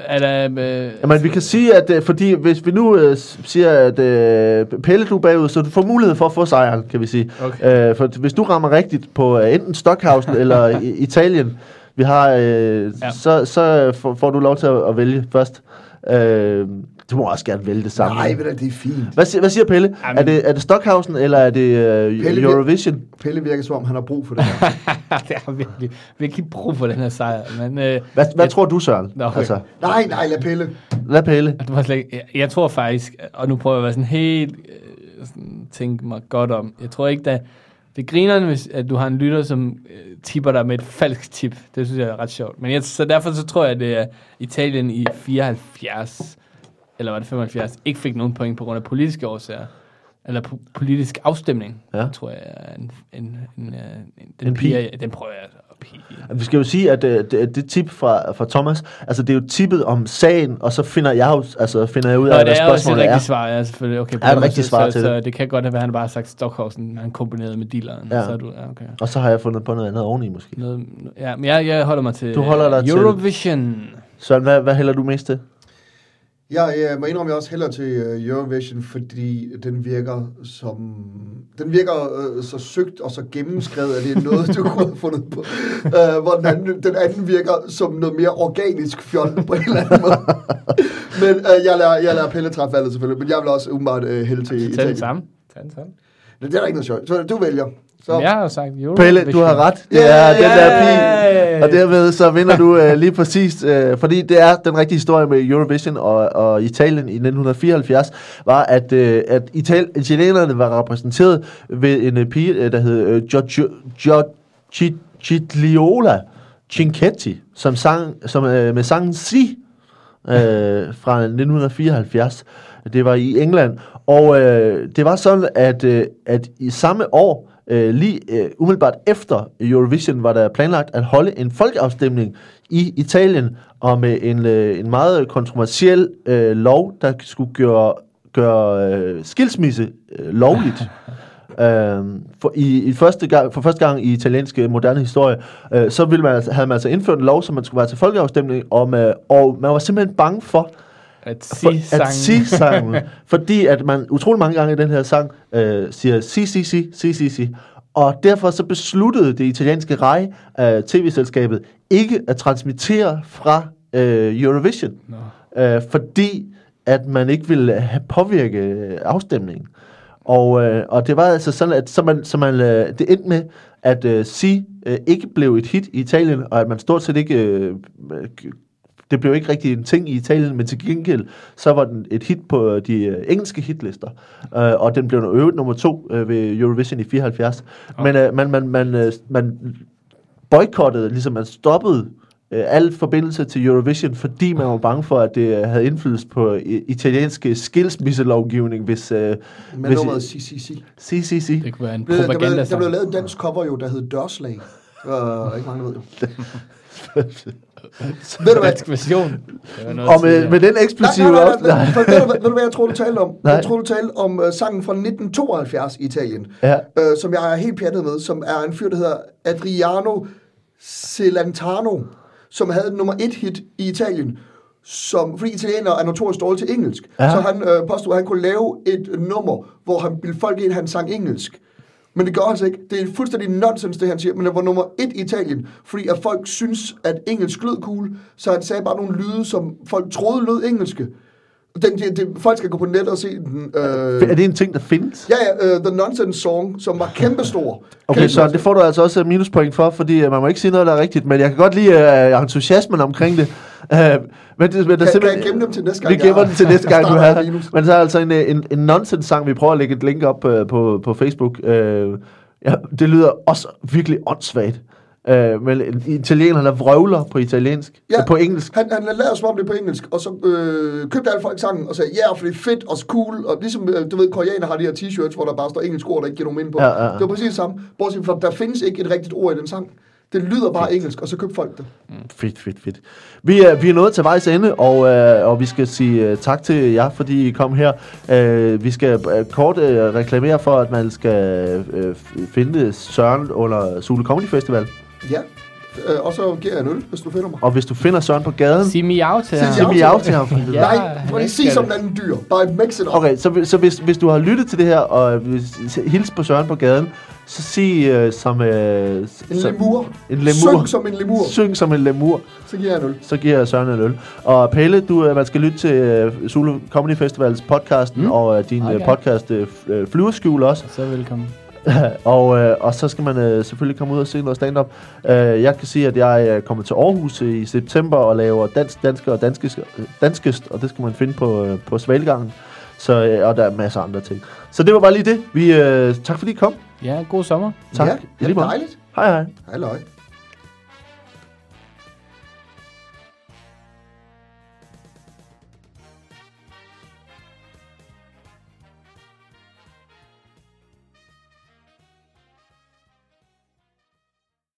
er. Øh, Jamen, vi kan sige, at fordi hvis vi nu øh, siger, at øh, Pelle, du er bagud, så du får mulighed for at få sejren, kan vi sige. Okay. Øh, for hvis du rammer rigtigt på øh, enten Stockhausen [LAUGHS] eller i, Italien, vi har, øh, Ja. så, så får, du lov til at, at vælge først. Øh, du må også gerne vælge det samme. Nej, du, det er fint. Hvad, siger, hvad siger Pelle? Jamen- er, det, er det Stockhausen, eller er det øh, Pelle Eurovision? Pelle virker som om, han har brug for det her. [LAUGHS] det har virkelig, virkelig brug for den her sejr. Men, øh, Hvad, hvad jeg, tror du, Søren? Nå, okay. Altså, nej, nej, lad Pelle. lad Pelle. det var slet, ikke- jeg, jeg tror faktisk, og nu prøver jeg at være sådan helt... Øh, sådan, tænke mig godt om. Jeg tror ikke, der... Det er grinerne, hvis at du har en lytter, som øh, tipper dig med et falsk tip. Det synes jeg er ret sjovt. Men jeg, så derfor så tror jeg, at det er Italien i 74, eller var det 75, ikke fik nogen point på grund af politiske årsager. Eller po- politisk afstemning, Ja. tror jeg en, en, en, en, en, den, En piger, den prøver jeg. Vi skal jo sige, at øh, det, det tip fra, fra Thomas, altså det er jo tippet om sagen, og så finder jeg, jo, altså finder jeg ud af, Nå, hvad det er også et spørgsmålet rigtigt er. svar, ja, selvfølgelig. Okay, Er et rigtigt så- svar så, til så, det. det kan godt være, at han bare har sagt Stockhausen, han kombineret med dealeren. Ja. Så er du, ja, okay. Og så har jeg fundet på noget andet oveni måske. Noget, ja, men jeg, jeg holder mig til Du holder dig øh, til- Eurovision. Søren, hvad, hvad hælder du mest til? Jeg, jeg må indrømme, jeg også hellere til øh, Eurovision, fordi den virker som... Den virker øh, så søgt og så gennemskrevet, at det er noget, du kunne have fundet på. Øh, hvor den anden, den anden virker som noget mere organisk fjol på en eller anden måde. Men øh, jeg, lader, jeg lader Pelle træffe valget selvfølgelig, men jeg vil også umiddelbart øh, hælde til Tag den samme. Tag den samme. Det er der ikke noget sjovt. Så du vælger. Så, jeg har sagt Eurovision. Pelle, du har ret. Det er Yeah! den der pige. Og derved så vinder du øh, lige præcis, øh, fordi det er den rigtige historie med Eurovision og, og Italien i 1974, var at, øh, at Ital italienerne var repræsenteret ved en øh, pige, øh, der hed øh, Giorgio, Giorgi- Gigliola Cinquetti, som sang som, øh, med sangen Si øh, fra 1974. Det var i England. Og øh, det var sådan, at, øh, at i samme år, øh, lige øh, umiddelbart efter Eurovision, var der planlagt at holde en folkeafstemning i Italien om øh, en, øh, en meget kontroversiel øh, lov, der skulle gøre, gøre øh, skilsmisse øh, lovligt. [LAUGHS] Øh, for, i, i første gang, for første gang i italiensk øh, moderne historie, øh, så ville man, altså- havde man altså indført en lov, som man skulle være til folkeafstemning om, øh, og man var simpelthen bange for, At sige at sige [LAUGHS] sangen, fordi at man utrolig mange gange i den her sang øh, siger si, si, si, si, si, si. Og derfor så besluttede det italienske RAI, øh, tv-selskabet, ikke at transmittere fra øh, Eurovision, Nå. øh, fordi at man ikke ville have påvirke øh, afstemningen. Og, øh, og det var altså sådan, at så man, så man, øh, det endte med, at øh, Si øh, ikke blev et hit i Italien, og at man stort set ikke... Øh, øh, det blev ikke rigtig en ting i Italien, men til gengæld, så var den et hit på øh, de øh, engelske hitlister. Øh, og den blev øvet nummer to øh, ved Eurovision i 74. Men øh, man, man, man, øh, man boykottede, ligesom man stoppede øh, al forbindelse til Eurovision, fordi man var bange for, at det havde indflydelse på italienske skilsmisselovgivning, hvis... Øh, Med hvis nummeret si, si, si. si, si, si. Det kunne være en Der blev, der, blev, der blev lavet en dansk cover jo, der hed Dørslag. Uh, ikke mange, der ved jo. [LAUGHS] ved du hvad? Version. Og med, med den eksplosive nej, nej, nej, [LAUGHS] nej. Ved, du, hvad- ved du, hvad jeg tror, du talte om? Nej. Jeg tror, du talte om uh, sangen fra 1972 i Italien, Ja. uh, som jeg er helt pjattet med, som er en fyr, der hedder Adriano Celentano, som havde nummer et hit i Italien, som, fordi italienere er notorisk dårlige til engelsk, Ja. ja. så han øh, påstod, at han kunne lave et nummer, hvor han bildte folk ind, han sang engelsk. Men det gør han altså ikke. Det er fuldstændig nonsens, det han siger. Men det var nummer et i Italien, fordi at folk synes, at engelsk lød cool, så han sagde bare nogle lyde, som folk troede lød engelske. Den, det, det, folk skal gå på nettet og se den. Øh, Er det en ting, der findes? ja, ja, uh, The Nonsense Song, som var kæmpestor. [LAUGHS] Okay, Kæmpe- så det får du altså også et minuspoint for, fordi øh, man må ikke sige noget, der er rigtigt, men jeg kan godt lide uh, entusiasmen omkring det. Uh, men det men der Kan- kan jeg gemme dem til næste gang, Vi gemmer den til næste gang, [LAUGHS] du har. Men så er altså en, øh, en, en nonsense-sang, vi prøver at lægge et link op uh, på, på Facebook. Uh, ja, det lyder også virkelig åndssvagt. Uh, men en italiener, der vrøvler på italiensk, ja. På engelsk. Han, han lavede som om det på engelsk, og så øh, købte alle folk sangen og sagde, ja, yeah, for det er fedt og cool, og ligesom, øh, du ved, koreaner har de her t-shirts, hvor der bare står engelsk ord, der ikke giver nogen mening på. Ja, ja, ja. Det var præcis det samme, bortset fra, der findes ikke et rigtigt ord i den sang. Det lyder bare engelsk, og så købte folk det. Fedt, fedt, fedt. Vi er, vi er nået til vejs ende, og, øh, og vi skal sige øh, tak til jer, fordi I kom her. Øh, vi skal øh, kort øh, reklamere for, at man skal øh, finde Søren under Sule Comedy Festival. Ja, øh, og så giver jeg en øl, hvis du finder mig. Og hvis du finder Søren på gaden, Sig miau til Sig ham. sig miau til ham. for. Ja, Nej, lige elsker sige som en det. anden dyr. Bare mix it up. Okay, så, så hvis, hvis du har lyttet til det her, og hvis, hils på Søren på gaden, så sig øh, som... Øh, En som- lemur. En lemur. Syng som en lemur. Syng som en lemur. Så giver jeg en øl. så giver jeg Søren en øl. Og Pelle, du, øh, man skal lytte til uh, Zulu Comedy Festivals podcasten, mm. Og uh, din Okay. uh, podcast uh, Flyverskjul også. Så velkommen. [LAUGHS] og, uh, og så skal man uh, selvfølgelig komme ud og se noget stand-up. Uh, jeg kan sige, at jeg er kommet til Aarhus i september og laver dansk, dansker og danskest, danskest, og det skal man finde på, uh, på Svalgangen. Så, uh, og der er masser af andre ting. Så det var bare lige det. Vi, uh, tak fordi I kom. Ja, god sommer. Tak. Ja, det er dejligt. Hej hej. Hej, løg.